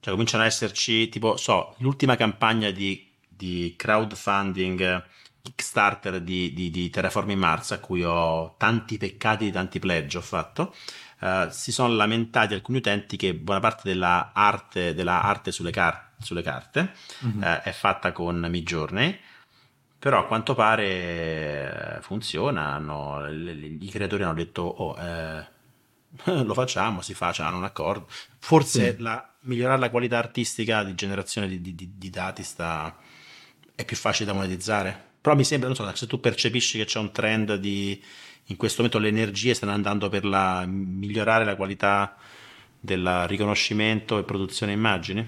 Cioè cominciano ad esserci, tipo, so, l'ultima campagna di di crowdfunding Kickstarter di, di, di Terraforming Mars, a cui ho tanti peccati di tanti pledge ho fatto, uh, si sono lamentati alcuni utenti che buona parte della arte, della arte sulle, car- sulle carte mm-hmm. uh, è fatta con Midjourney, però a quanto pare funziona, hanno, i creatori hanno detto, oh, eh, lo facciamo, si fa, hanno un accordo. Forse sì. la, migliorare la qualità artistica di generazione di, di, di dati sta è più facile da monetizzare. Però mi sembra, non so, se tu percepisci che c'è un trend di in questo momento le energie stanno andando per la, migliorare la qualità del riconoscimento e produzione immagini?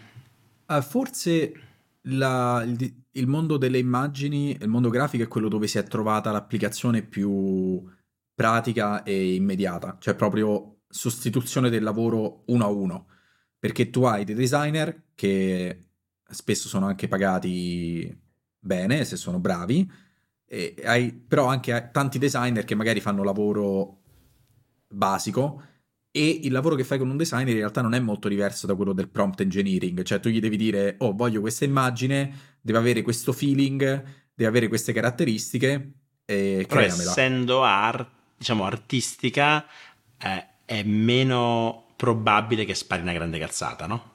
Uh, forse la, il, il, mondo delle immagini, il mondo grafico è quello dove si è trovata l'applicazione più pratica e immediata, cioè proprio sostituzione del lavoro uno a uno, perché tu hai dei designer che spesso sono anche pagati bene, se sono bravi, hai però anche tanti designer che magari fanno lavoro basico e il lavoro che fai con un designer in realtà non è molto diverso da quello del prompt engineering, cioè tu gli devi dire, oh voglio questa immagine, deve avere questo feeling, deve avere queste caratteristiche e Però creamela. essendo art, diciamo, artistica, eh, è meno probabile che spari una grande cazzata, no?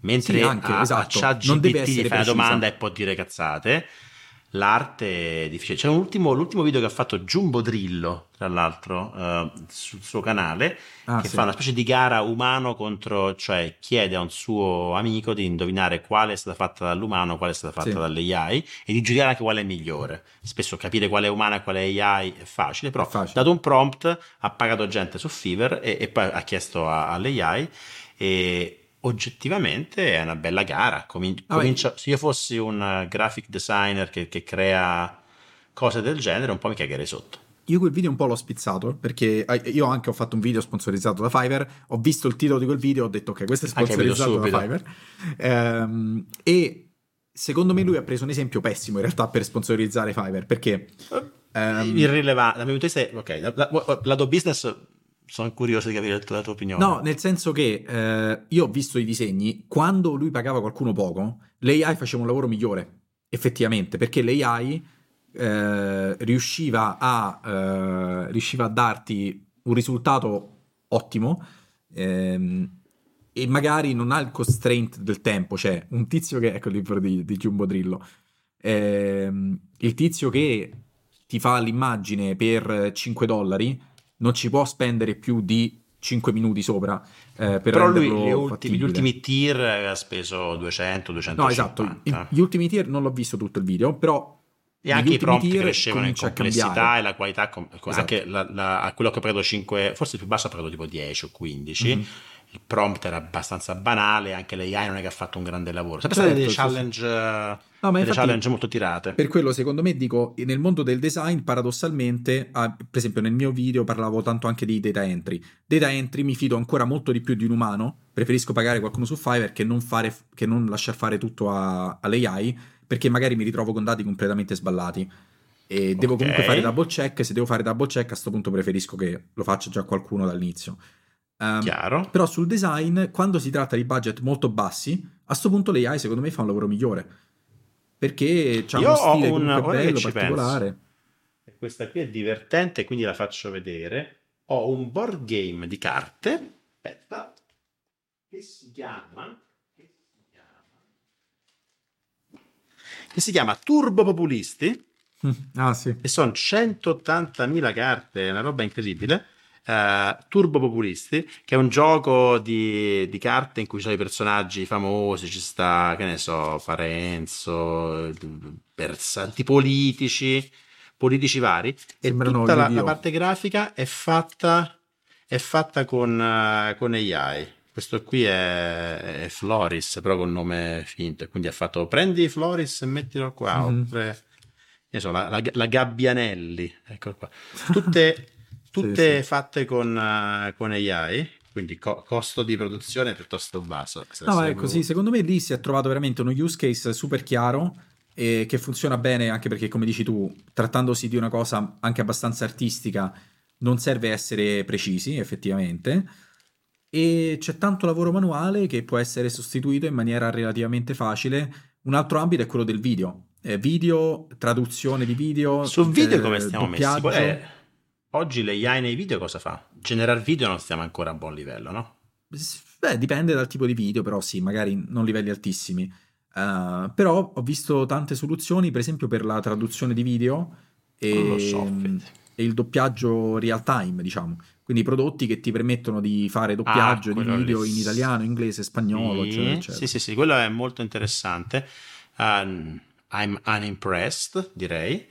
Mentre Sì, anche, a, esatto. a ChatGPT gli fai una domanda e può dire cazzate. L'arte è difficile. C'è un ultimo, l'ultimo video che ha fatto Jumbo Drillo, tra l'altro, eh, sul suo canale, Ah, che sì. fa una specie di gara umano contro, cioè chiede a un suo amico di indovinare quale è stata fatta dall'umano, quale è stata fatta Sì. dall'AI e di giudicare anche quale è migliore. Spesso capire quale è umana e quale è AI è facile, però È facile. dato un prompt ha pagato gente su Fiverr e, e poi ha chiesto a- all'AI e oggettivamente è una bella gara. Comin- comincia- se io fossi un eh, graphic designer che, che crea cose del genere, un po' mi cagherei sotto. Io quel video un po' l'ho spizzato perché eh, io anche ho fatto un video sponsorizzato da Fiverr, ho visto il titolo di quel video, ho detto ok, questo è sponsorizzato da. Fiverr. Ehm, e secondo me lui ha preso un esempio pessimo in realtà per sponsorizzare Fiverr perché ehm, Irrilevante, dal mio punto di vista, ok, la- la- lato business sono curioso di capire la tua, opinione. No, nel senso che eh, io ho visto i disegni, quando lui pagava qualcuno poco, l'AI faceva un lavoro migliore, effettivamente, perché l'AI eh, riusciva, a, eh, riusciva a darti un risultato ottimo ehm, e magari non ha il constraint del tempo, cioè un tizio che, ecco il libro di, di Jumbo Drillo, ehm, il tizio che ti fa l'immagine per 5 dollari non ci può spendere più di 5 minuti sopra eh, per Però lui ultimi, gli ultimi tier ha speso 200, 250. No, esatto. I- Gli ultimi tier non l'ho visto tutto il video, però E anche i prompt crescevano in complessità e la qualità, com- Esatto. anche la- la- a quello che ho pagato 5, forse il più basso ha pagato tipo 10 o 15. Mhm. Il prompt era abbastanza banale, anche l'AI non è che ha fatto un grande lavoro. Sempre Certo, state delle challenge, No, delle challenge molto tirate. Per quello, secondo me, dico, nel mondo del design, paradossalmente, ah, per esempio nel mio video parlavo tanto anche di data entry. Data entry mi fido ancora molto di più di un umano, preferisco pagare qualcuno su Fiverr che non, fare, che non lasciar fare tutto a- all'AI, perché magari mi ritrovo con dati completamente sballati. E devo Ok. comunque fare double check, se devo fare double check a questo punto preferisco che lo faccia già qualcuno dall'inizio. Ehm, Chiaro? però sul design, quando si tratta di budget molto bassi, a questo punto l'AI secondo me fa un lavoro migliore. Perché c'ha Io uno ho stile un- ora che bello, particolare. E Questa qui è divertente, quindi la faccio vedere. Ho un board game di carte. Aspetta. Che si chiama? Che si chiama? Che si chiama Turbo Populisti. Ah sì. E sono 180.000 carte, è una roba incredibile. Eh, Turbo Populisti, che è un gioco di, di carte in cui ci sono i personaggi famosi, ci sta, che ne so, Parenzo, personaggi politici, politici vari. E Sembrano tutta la, la parte grafica è fatta, è fatta con, eh, con AI. Questo qui è, è Floris, però con nome finto. e Quindi ha fatto prendi Floris e mettilo qua. Mhm. Oppure, so, la, la- la Gabbianelli, ecco qua. Tutte, tutte Sì, sì. fatte con, eh, con AI, quindi co- costo di produzione piuttosto basso. Se No, seguo- così. Secondo me lì si è trovato veramente uno use case super chiaro e che funziona bene anche perché, come dici tu, trattandosi di una cosa anche abbastanza artistica, non serve essere precisi, effettivamente. E c'è tanto lavoro manuale che può essere sostituito in maniera relativamente facile. Un altro ambito è quello del video. Eh, video, traduzione di video. Sul video eh, come stiamo messi? Qual è- Oggi le AI nei video cosa fa? Generare video non stiamo ancora a buon livello, no? Beh, dipende dal tipo di video, però sì, magari non livelli altissimi. Uh, però ho visto tante soluzioni, per esempio per la traduzione di video e, so, mm, e il doppiaggio real time, diciamo. Quindi prodotti che ti permettono di fare doppiaggio di Ah, quello video lì. in italiano, inglese, spagnolo, Sì, eccetera, eccetera. Sì, sì, sì, quello è molto interessante. Um, I'm unimpressed, direi.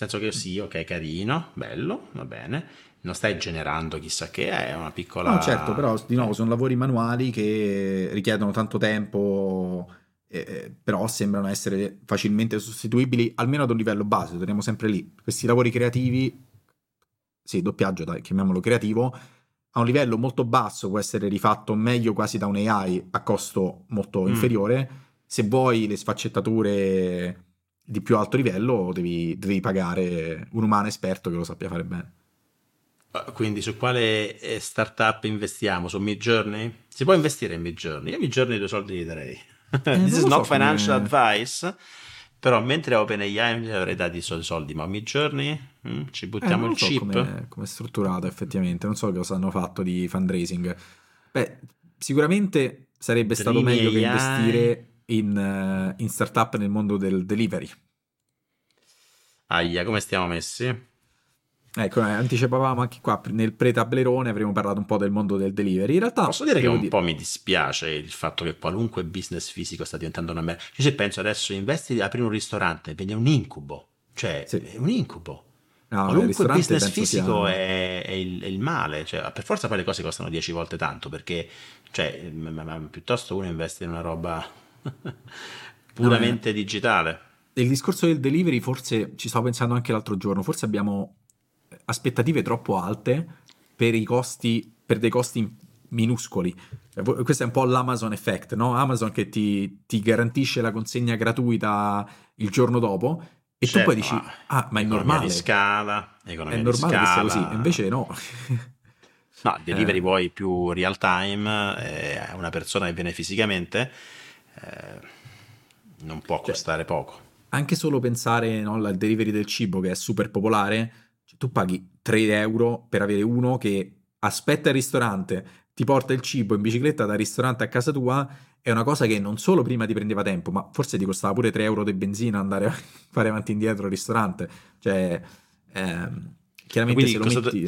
Senso che sì, ok, carino, bello, va bene. Non stai generando chissà che, è una piccola... No, certo, però di nuovo sono lavori manuali che richiedono tanto tempo, eh, però sembrano essere facilmente sostituibili, almeno ad un livello base, torniamo sempre lì. Questi lavori creativi, sì, doppiaggio, dai, chiamiamolo creativo, a un livello molto basso può essere rifatto meglio quasi da un AI a costo molto Mm. inferiore. Se vuoi le sfaccettature di più alto livello, devi, devi pagare un umano esperto che lo sappia fare bene. Uh, Quindi su quale eh, startup investiamo? Su Midjourney? Si può investire in Midjourney? Io Midjourney due soldi li darei. This non is not so come- financial advice, Però mentre OpenAI mi avrei dato i soldi, ma giorno mm, ci buttiamo eh, il so chip. Come, come è strutturato effettivamente, non so cosa hanno fatto di fundraising. Beh, sicuramente sarebbe stato Dreamy meglio che AI. investire in, uh, in startup nel mondo del delivery. Aia, come stiamo messi? Ecco, eh, anticipavamo anche qua nel pre-tablerone, avremmo parlato un po' del mondo del delivery. In realtà, Posso dire che un po' mi dispiace il fatto che qualunque business fisico sta diventando una merda. Io se penso adesso investi di aprire un ristorante, viene un incubo. Cioè, Sì. è un incubo. No, qualunque business fisico sia- è, è il, è il male. Cioè, per forza poi le cose costano 10 volte tanto, perché cioè, ma- ma piuttosto uno investe in una roba puramente digitale. Il discorso del delivery, forse ci stavo pensando anche l'altro giorno, forse abbiamo aspettative troppo alte per i costi, per dei costi minuscoli. Eh, Questo è un po' l'Amazon effect, no? Amazon che ti, ti garantisce la consegna gratuita il giorno dopo e tu Certo, poi dici, ah, ma è normale, di scala, è di normale che sia scala. così, invece no. No, delivery Eh. vuoi più real time, eh, una persona che viene fisicamente, eh, non può Cioè, costare poco. anche solo pensare no, al delivery del cibo che è super popolare, cioè, tu paghi 3 euro per avere uno che aspetta il ristorante, ti porta il cibo in bicicletta dal ristorante a casa tua, è una cosa che non solo prima ti prendeva tempo, ma forse ti costava pure 3 euro di benzina andare a fare avanti e indietro al ristorante. Cioè, ehm, chiaramente Quindi se lo cosa, metti...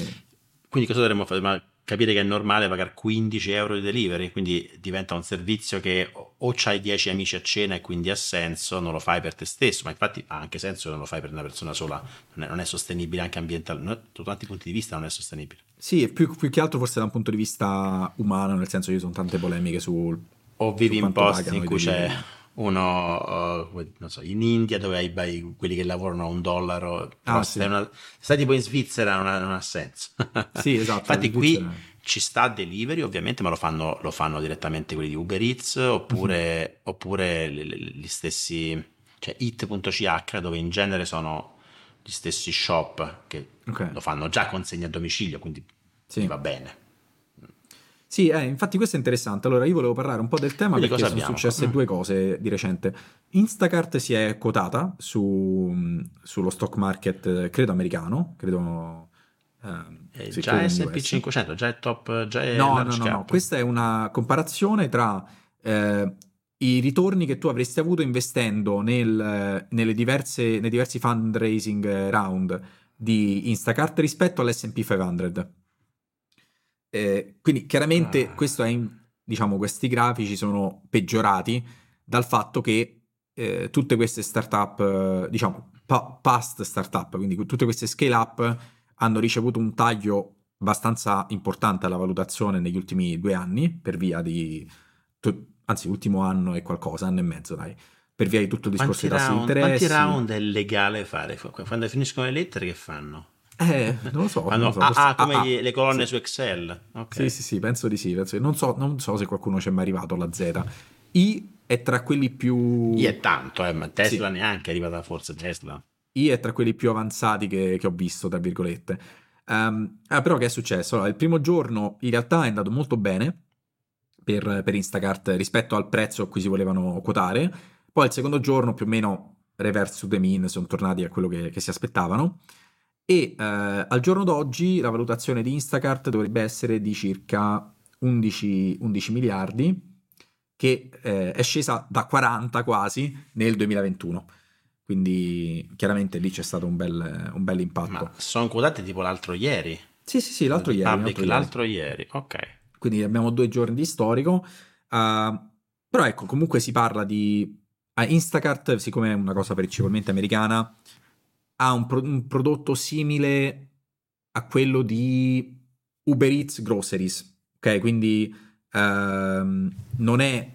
quindi cosa dovremmo fare? Ma capire che è normale pagare 15 euro di delivery, quindi diventa un servizio che o- c'hai 10 amici a cena e quindi ha senso, non lo fai per te stesso, ma infatti ha anche senso che non lo fai per una persona sola, non è, non è sostenibile anche ambientalmente, da tanti punti di vista non è sostenibile. Sì, più, più che altro forse da un punto di vista umano, nel senso che ci sono tante polemiche sul... O vivi su in posti in cui c'è delivery. Uno, uh, non so, in India dove hai hai quelli che lavorano a un dollaro, Ah, sì. una- se stai tipo in Svizzera non ha, non ha senso. Sì, esatto, Infatti in qui ci sta delivery ovviamente, ma lo fanno, lo fanno direttamente quelli di Uber Eats oppure, Mhm. oppure gli stessi, cioè it.ch dove in genere sono gli stessi shop che Ok. lo fanno già consegna a domicilio, quindi Sì. va bene. Sì, eh, infatti questo è interessante. Allora, io volevo parlare un po' del tema Quindi perché sono abbiamo? successe Mm. due cose di recente. Instacart si è quotata su, sullo stock market, eh, credo americano, credo... ehm, sì, già S&P US. 500, già è top, già è No, no, no, no, questa è una comparazione tra eh, i ritorni che tu avresti avuto investendo nel- nelle diverse, nei diversi fundraising eh, round di Instacart rispetto all'S&P 500. Eh, quindi chiaramente Ah. questo è in- diciamo, questi grafici sono peggiorati dal fatto che eh, tutte queste startup, eh, diciamo, pa- past startup, quindi tutte queste scale up hanno ricevuto un taglio abbastanza importante alla valutazione negli ultimi due anni per via di tu- anzi ultimo anno e qualcosa, anno e mezzo dai, per via di tutto il discorso Quanti dei tassi di round, quanti round è legale fare? Quando finiscono le lettere che fanno? Eh, non lo so, Fanno non lo so, ah, ah, come ah, gli- ah, le colonne sì. su Excel. Ok. Sì, sì, sì, penso di sì. penso di- Non, so, non so se qualcuno ci è mai arrivato alla Z. I è tra quelli più. I è tanto, eh, ma Tesla Sì. neanche è arrivata forse Tesla. I è tra quelli più avanzati che, che ho visto, tra virgolette. Ehm, ah, però che è successo? Allora, il primo giorno in realtà è andato molto bene per, per Instacart rispetto al prezzo a cui si volevano quotare. Poi il secondo giorno più o meno reverse to the mean, sono tornati a quello che, che si aspettavano. E eh, al giorno d'oggi la valutazione di Instacart dovrebbe essere di circa 11, 11 miliardi, che eh, è scesa da 40 quasi nel 2021. Quindi chiaramente lì c'è stato un bel, un bel impatto. Ma sono quotate tipo l'altro ieri. Sì, sì, sì, l'altro ieri. Public, l'altro ieri. l'altro ieri. Ok. Quindi abbiamo due giorni di storico. Uh, però ecco, comunque si parla di... ah, Instacart, siccome è una cosa principalmente americana, ha un, pro- un prodotto simile a quello di Uber Eats Groceries. Ok, quindi ehm, non è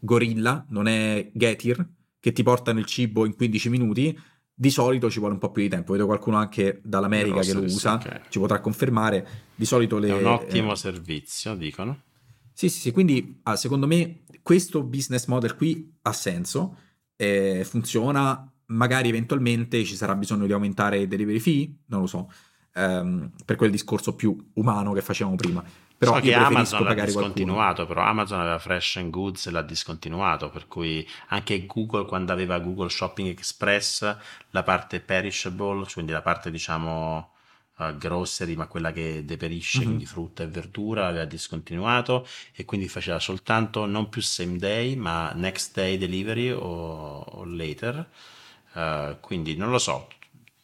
Gorilla, non è Getir, che ti portano il cibo in 15 minuti. Di solito ci vuole un po' più di tempo. Vedo qualcuno anche dall'America che lo usa, ok. ci potrà confermare. Di solito le... È un ottimo eh, servizio, dicono. sì, sì, sì, quindi ah, secondo me questo business model qui ha senso, eh, funziona, magari eventualmente ci sarà bisogno di aumentare i delivery fee, non lo so, ehm, per quel discorso più umano che facevamo prima. Però so che Amazon l'ha discontinuato, però Amazon aveva Fresh and Goods e l'ha discontinuato, per cui anche Google quando aveva Google Shopping Express, la parte perishable, quindi la parte diciamo uh, grocery, ma quella che deperisce, mm-hmm. quindi frutta e verdura, aveva discontinuato e quindi faceva soltanto non più same day, ma next day delivery o, o later. Uh, quindi non lo so,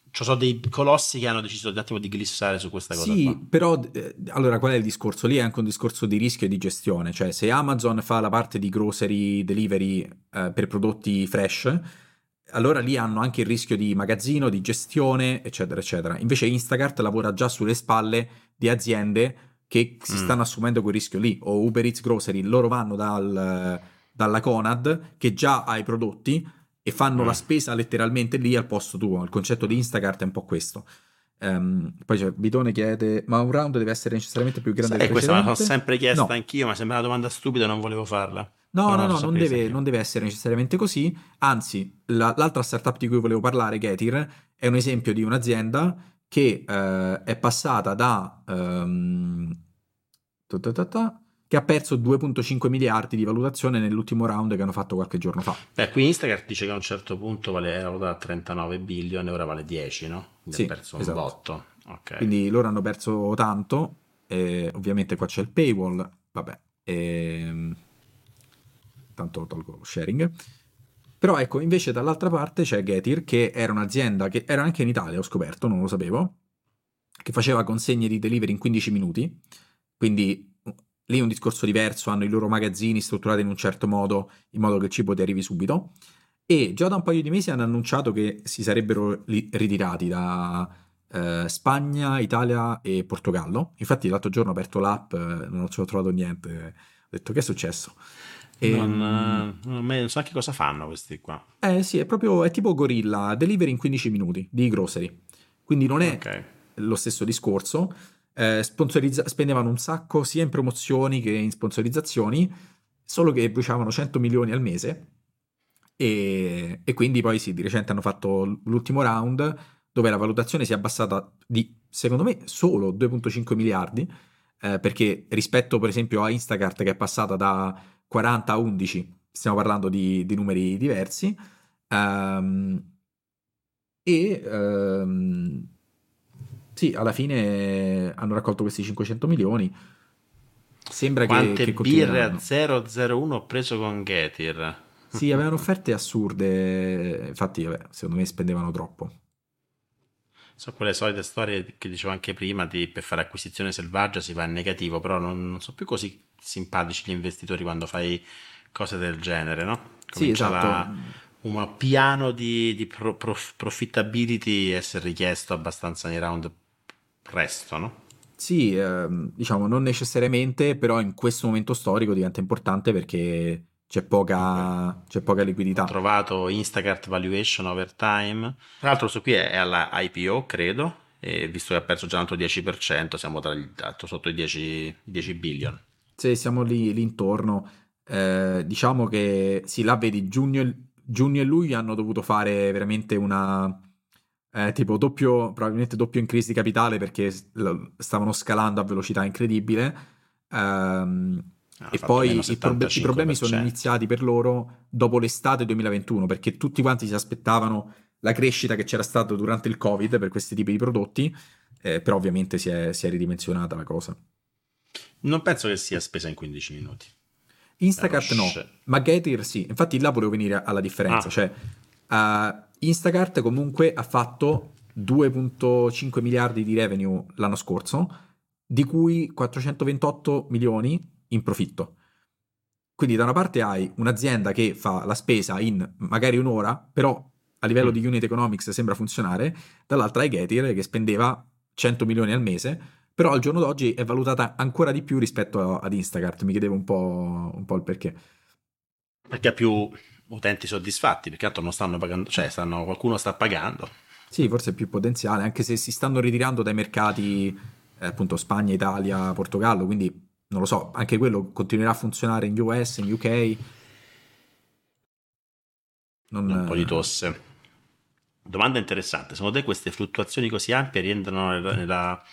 ci sono dei colossi che hanno deciso un attimo di glissare su questa cosa. Sì, qua. però eh, allora qual è il discorso? Lì è anche un discorso di rischio e di gestione, cioè se Amazon fa la parte di grocery delivery eh, per prodotti fresh, allora lì hanno anche il rischio di magazzino, di gestione, eccetera, eccetera. Invece Instacart lavora già sulle spalle di aziende che si mm. stanno assumendo quel rischio lì, o Uber Eats Grocery, loro vanno dal, dalla Conad che già ha i prodotti e fanno mm. la spesa letteralmente lì al posto tuo. Il concetto di Instacart è un po' questo. Um, poi c'è Bitone chiede: Ma un round deve essere necessariamente più grande del precedente? Questa l'ho sempre chiesta no. anch'io, ma sembra una domanda stupida, non volevo farla. No, no, no, non deve, non deve, essere necessariamente così. Anzi, la, l'altra startup di cui volevo parlare, Getir, è un esempio di un'azienda che uh, è passata da. Um, che ha perso 2,5 miliardi di valutazione nell'ultimo round che hanno fatto qualche giorno fa. Beh, qui Instagram dice che a un certo punto vale, era valutata 39 billion e ora vale 10, no? Quindi sì, ha perso esatto. un botto. Okay. Quindi loro hanno perso tanto, e ovviamente qua c'è il paywall, vabbè, e... Ehm, tanto tolgo sharing. Però ecco, invece dall'altra parte c'è Getir, che era un'azienda che era anche in Italia, ho scoperto, non lo sapevo, che faceva consegne di delivery in 15 minuti, quindi lì è un discorso diverso, hanno i loro magazzini strutturati in un certo modo, in modo che il cibo ti arrivi subito. E già da un paio di mesi hanno annunciato che si sarebbero ritirati da eh, Spagna, Italia e Portogallo. Infatti l'altro giorno ho aperto l'app, eh, non ho trovato niente, ho detto che è successo. E, non, mm, non, non so anche cosa fanno questi qua. Eh sì, è proprio, è tipo Gorilla, delivery in 15 minuti di grocery. Quindi non è okay. lo stesso discorso eh, sponsorizza- spendevano un sacco sia in promozioni che in sponsorizzazioni, solo che bruciavano 100 milioni al mese. E, e quindi poi sì, di recente hanno fatto l'ultimo round dove la valutazione si è abbassata di, secondo me, solo 2,5 miliardi, eh, perché rispetto per esempio a Instacart che è passata da 40 a 11, stiamo parlando di, di numeri diversi, um, e um, sì, alla fine hanno raccolto questi 500 milioni. Sembra Quante che, che birre a 001 ho preso con Getir. Sì, avevano offerte assurde, infatti vabbè, secondo me spendevano troppo. Sono quelle solite storie che dicevo anche prima, di per fare acquisizione selvaggia si va in negativo, però non, non sono più così simpatici gli investitori quando fai cose del genere, no? Comincia sì, esatto. Un piano di, di pro, prof, profittability essere richiesto abbastanza nei round presto, no? Sì, ehm, diciamo non necessariamente, però in questo momento storico diventa importante perché c'è poca, c'è poca liquidità. Ho trovato Instacart Valuation Over Time. Tra l'altro, su qui è, alla IPO, credo, e visto che ha perso già un altro 10%, siamo tra gli, sotto i 10, 10 billion. Sì, siamo lì, lì intorno. Eh, diciamo che sì, là vedi giugno, giugno e luglio hanno dovuto fare veramente una eh, tipo doppio, probabilmente doppio in crisi di capitale perché stavano scalando a velocità incredibile. Um, e poi i, prob- i, problemi sono iniziati per loro dopo l'estate 2021 perché tutti quanti si aspettavano la crescita che c'era stata durante il Covid per questi tipi di prodotti, eh, però ovviamente si è, si è ridimensionata la cosa. Non penso che sia spesa in 15 minuti. Instacart no, ma Getir sì. Infatti là volevo venire alla differenza. Ah. Cioè, uh, Instacart comunque ha fatto 2.5 miliardi di revenue l'anno scorso, di cui 428 milioni in profitto. Quindi da una parte hai un'azienda che fa la spesa in magari un'ora, però a livello mm. di unit economics sembra funzionare, dall'altra hai Getir che spendeva 100 milioni al mese, però al giorno d'oggi è valutata ancora di più rispetto ad Instacart. Mi chiedevo un po', un po il perché. Perché ha più utenti soddisfatti, perché tanto non stanno pagando, cioè stanno, qualcuno sta pagando. Sì, forse è più potenziale, anche se si stanno ritirando dai mercati eh, appunto Spagna, Italia, Portogallo, quindi non lo so, anche quello continuerà a funzionare in US, in UK. Non... Un po' di tosse. Domanda interessante, secondo te queste fluttuazioni così ampie rientrano nella, nella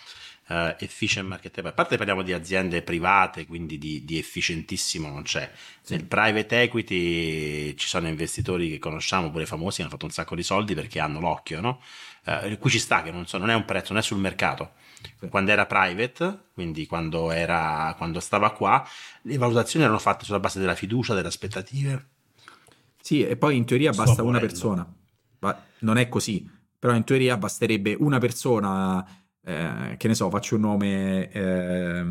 uh, efficient market A parte parliamo di aziende private, quindi di, di efficientissimo non c'è. Sì. Nel private equity ci sono investitori che conosciamo, pure famosi, che hanno fatto un sacco di soldi perché hanno l'occhio, no? Uh, qui ci sta che non, so, non è un prezzo, non è sul mercato. Sì. Quando era private, quindi quando, era, quando stava qua, le valutazioni erano fatte sulla base della fiducia, delle aspettative. Sì, e poi in teoria basta una persona. Ma non è così, però in teoria basterebbe una persona eh, che ne so, faccio un nome eh,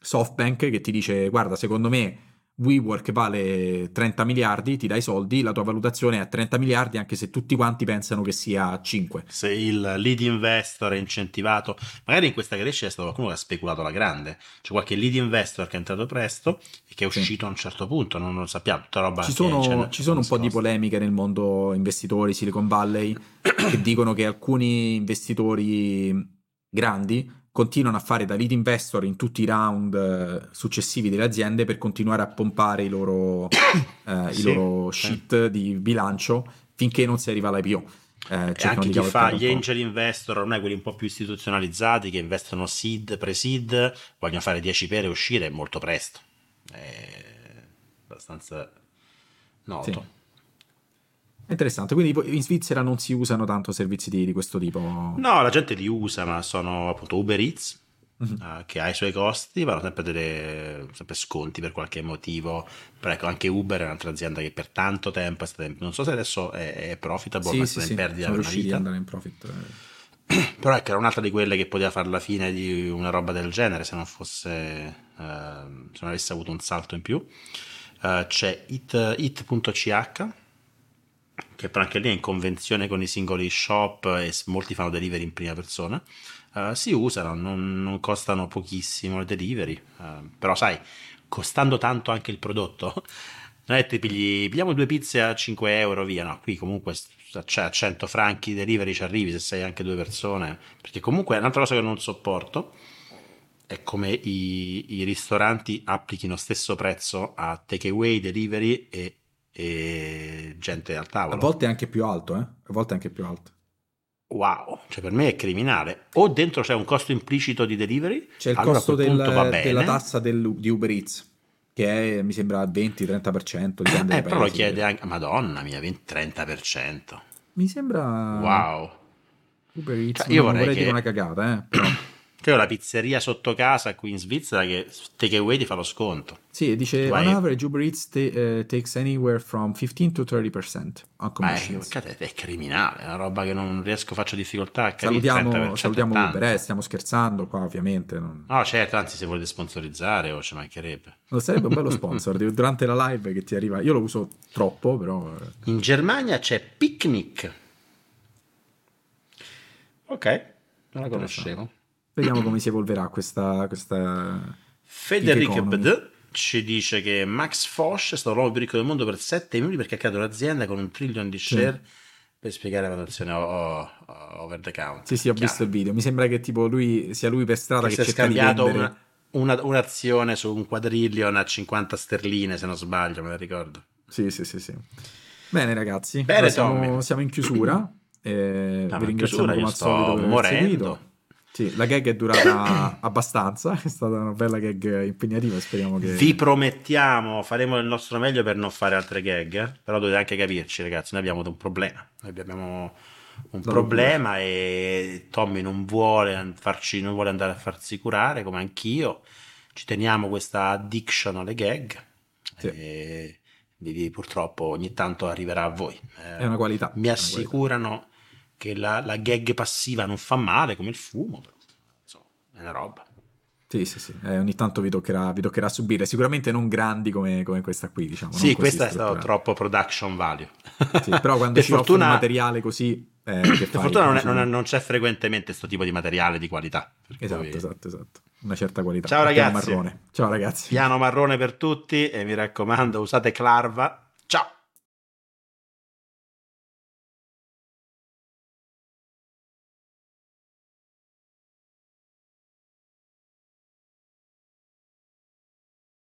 SoftBank che ti dice guarda, secondo me WeWork vale 30 miliardi, ti dai soldi, la tua valutazione è a 30 miliardi anche se tutti quanti pensano che sia 5. Se il lead investor è incentivato, magari in questa crescita è stato qualcuno che ha speculato la grande, c'è qualche lead investor che è entrato presto e che è uscito sì. a un certo punto, non lo sappiamo, tutta roba Ci sono, ci sono un po' di polemiche nel mondo investitori Silicon Valley che dicono che alcuni investitori grandi continuano a fare da lead investor in tutti i round eh, successivi delle aziende per continuare a pompare i loro, eh, sì, i loro sheet sì. di bilancio finché non si arriva all'IPO. Eh, e anche chi fa gli angel investor, ormai quelli un po' più istituzionalizzati che investono seed, pre-seed, vogliono fare 10 pere e uscire molto presto. È abbastanza noto. Sì. Interessante, quindi in Svizzera non si usano tanto servizi di, di questo tipo? No, la gente li usa, ma sono appunto Uber Eats, uh-huh. uh, che ha i suoi costi, vanno sempre delle sempre sconti per qualche motivo. Però ecco, anche Uber è un'altra azienda che per tanto tempo è stata, non so se adesso è, è profitable, sì, ma è sì, in sì, perdita sono riusciti ad andare in profit. Però ecco, era un'altra di quelle che poteva fare la fine di una roba del genere se non fosse, uh, se non avesse avuto un salto in più. Uh, c'è it, it.ch che però anche lì è in convenzione con i singoli shop e molti fanno delivery in prima persona, uh, si usano, non, non, costano pochissimo le delivery, uh, però sai, costando tanto anche il prodotto, non è che pigli, pigliamo due pizze a 5 euro, via, no, qui comunque cioè, a 100 franchi delivery ci arrivi se sei anche due persone, perché comunque è un'altra cosa che non sopporto, è come i, i ristoranti applichino stesso prezzo a takeaway, delivery e e gente al tavolo. A volte anche più alto, eh? A volte anche più alto. Wow, cioè per me è criminale. O dentro c'è un costo implicito di delivery, c'è il allora costo del, della tassa del, di Uber Eats che è, mi sembra 20-30%. Dipende eh, però lo chiede anche, madonna mia, 20-30%. Mi sembra... Wow. Uber Eats, cioè, io vorrei, vorrei che... dire una cagata, eh, però... Che ho la pizzeria sotto casa qui in Svizzera che takeaway ti fa lo sconto. Sì, dice Vai. on average Uber Eats t- uh, takes anywhere from 15 to 30% on commissions. Eh, è criminale, è una roba che non riesco, faccio difficoltà a capire. Salutiamo, salutiamo Uber, eh, stiamo scherzando qua ovviamente. Non... No, certo, anzi se volete sponsorizzare o ci mancherebbe. Non sarebbe un bello sponsor durante la live che ti arriva. Io lo uso troppo, però... Eh. In Germania c'è Picnic. Ok, non la conoscevo. Vediamo come si evolverà questa. questa Federico Bd ci dice che Max Fosch è stato l'uomo più ricco del mondo per 7 minuti perché ha creato un'azienda con un trillion di share. Sì. Per spiegare la valutazione over the count. Sì, sì, ho Chiaro. visto il video. Mi sembra che tipo lui sia lui per strada che, che si è scambiato una, una, un'azione su un quadrillion a 50 sterline, se non sbaglio, me la ricordo. Sì, sì, sì, sì. Bene, ragazzi. Bene, siamo, siamo, in chiusura. Eh, vi ringraziamo come al solito aver seguito. Sì, la gag è durata abbastanza, è stata una bella gag impegnativa, speriamo che... Vi promettiamo, faremo il nostro meglio per non fare altre gag, eh? però dovete anche capirci ragazzi, noi abbiamo un problema, noi abbiamo un da problema e Tommy non vuole, farci, non vuole andare a farsi curare, come anch'io, ci teniamo questa addiction alle gag sì. e purtroppo ogni tanto arriverà a voi. È una qualità. Mi assicurano che la, la, gag passiva non fa male come il fumo, però insomma, è una roba. Sì, sì, sì, eh, ogni tanto vi toccherà, vi toccherà, subire, sicuramente non grandi come, come questa qui, diciamo. Sì, questa è stata troppo production value. Sì, però quando ci fortuna, offre materiale così... Eh, per fortuna non, è, non, è, non, c'è frequentemente questo tipo di materiale di qualità. Esatto, cui... esatto, esatto. Una certa qualità. Ciao ragazzi. Ciao ragazzi. Piano marrone per tutti e mi raccomando usate Clarva. Ciao.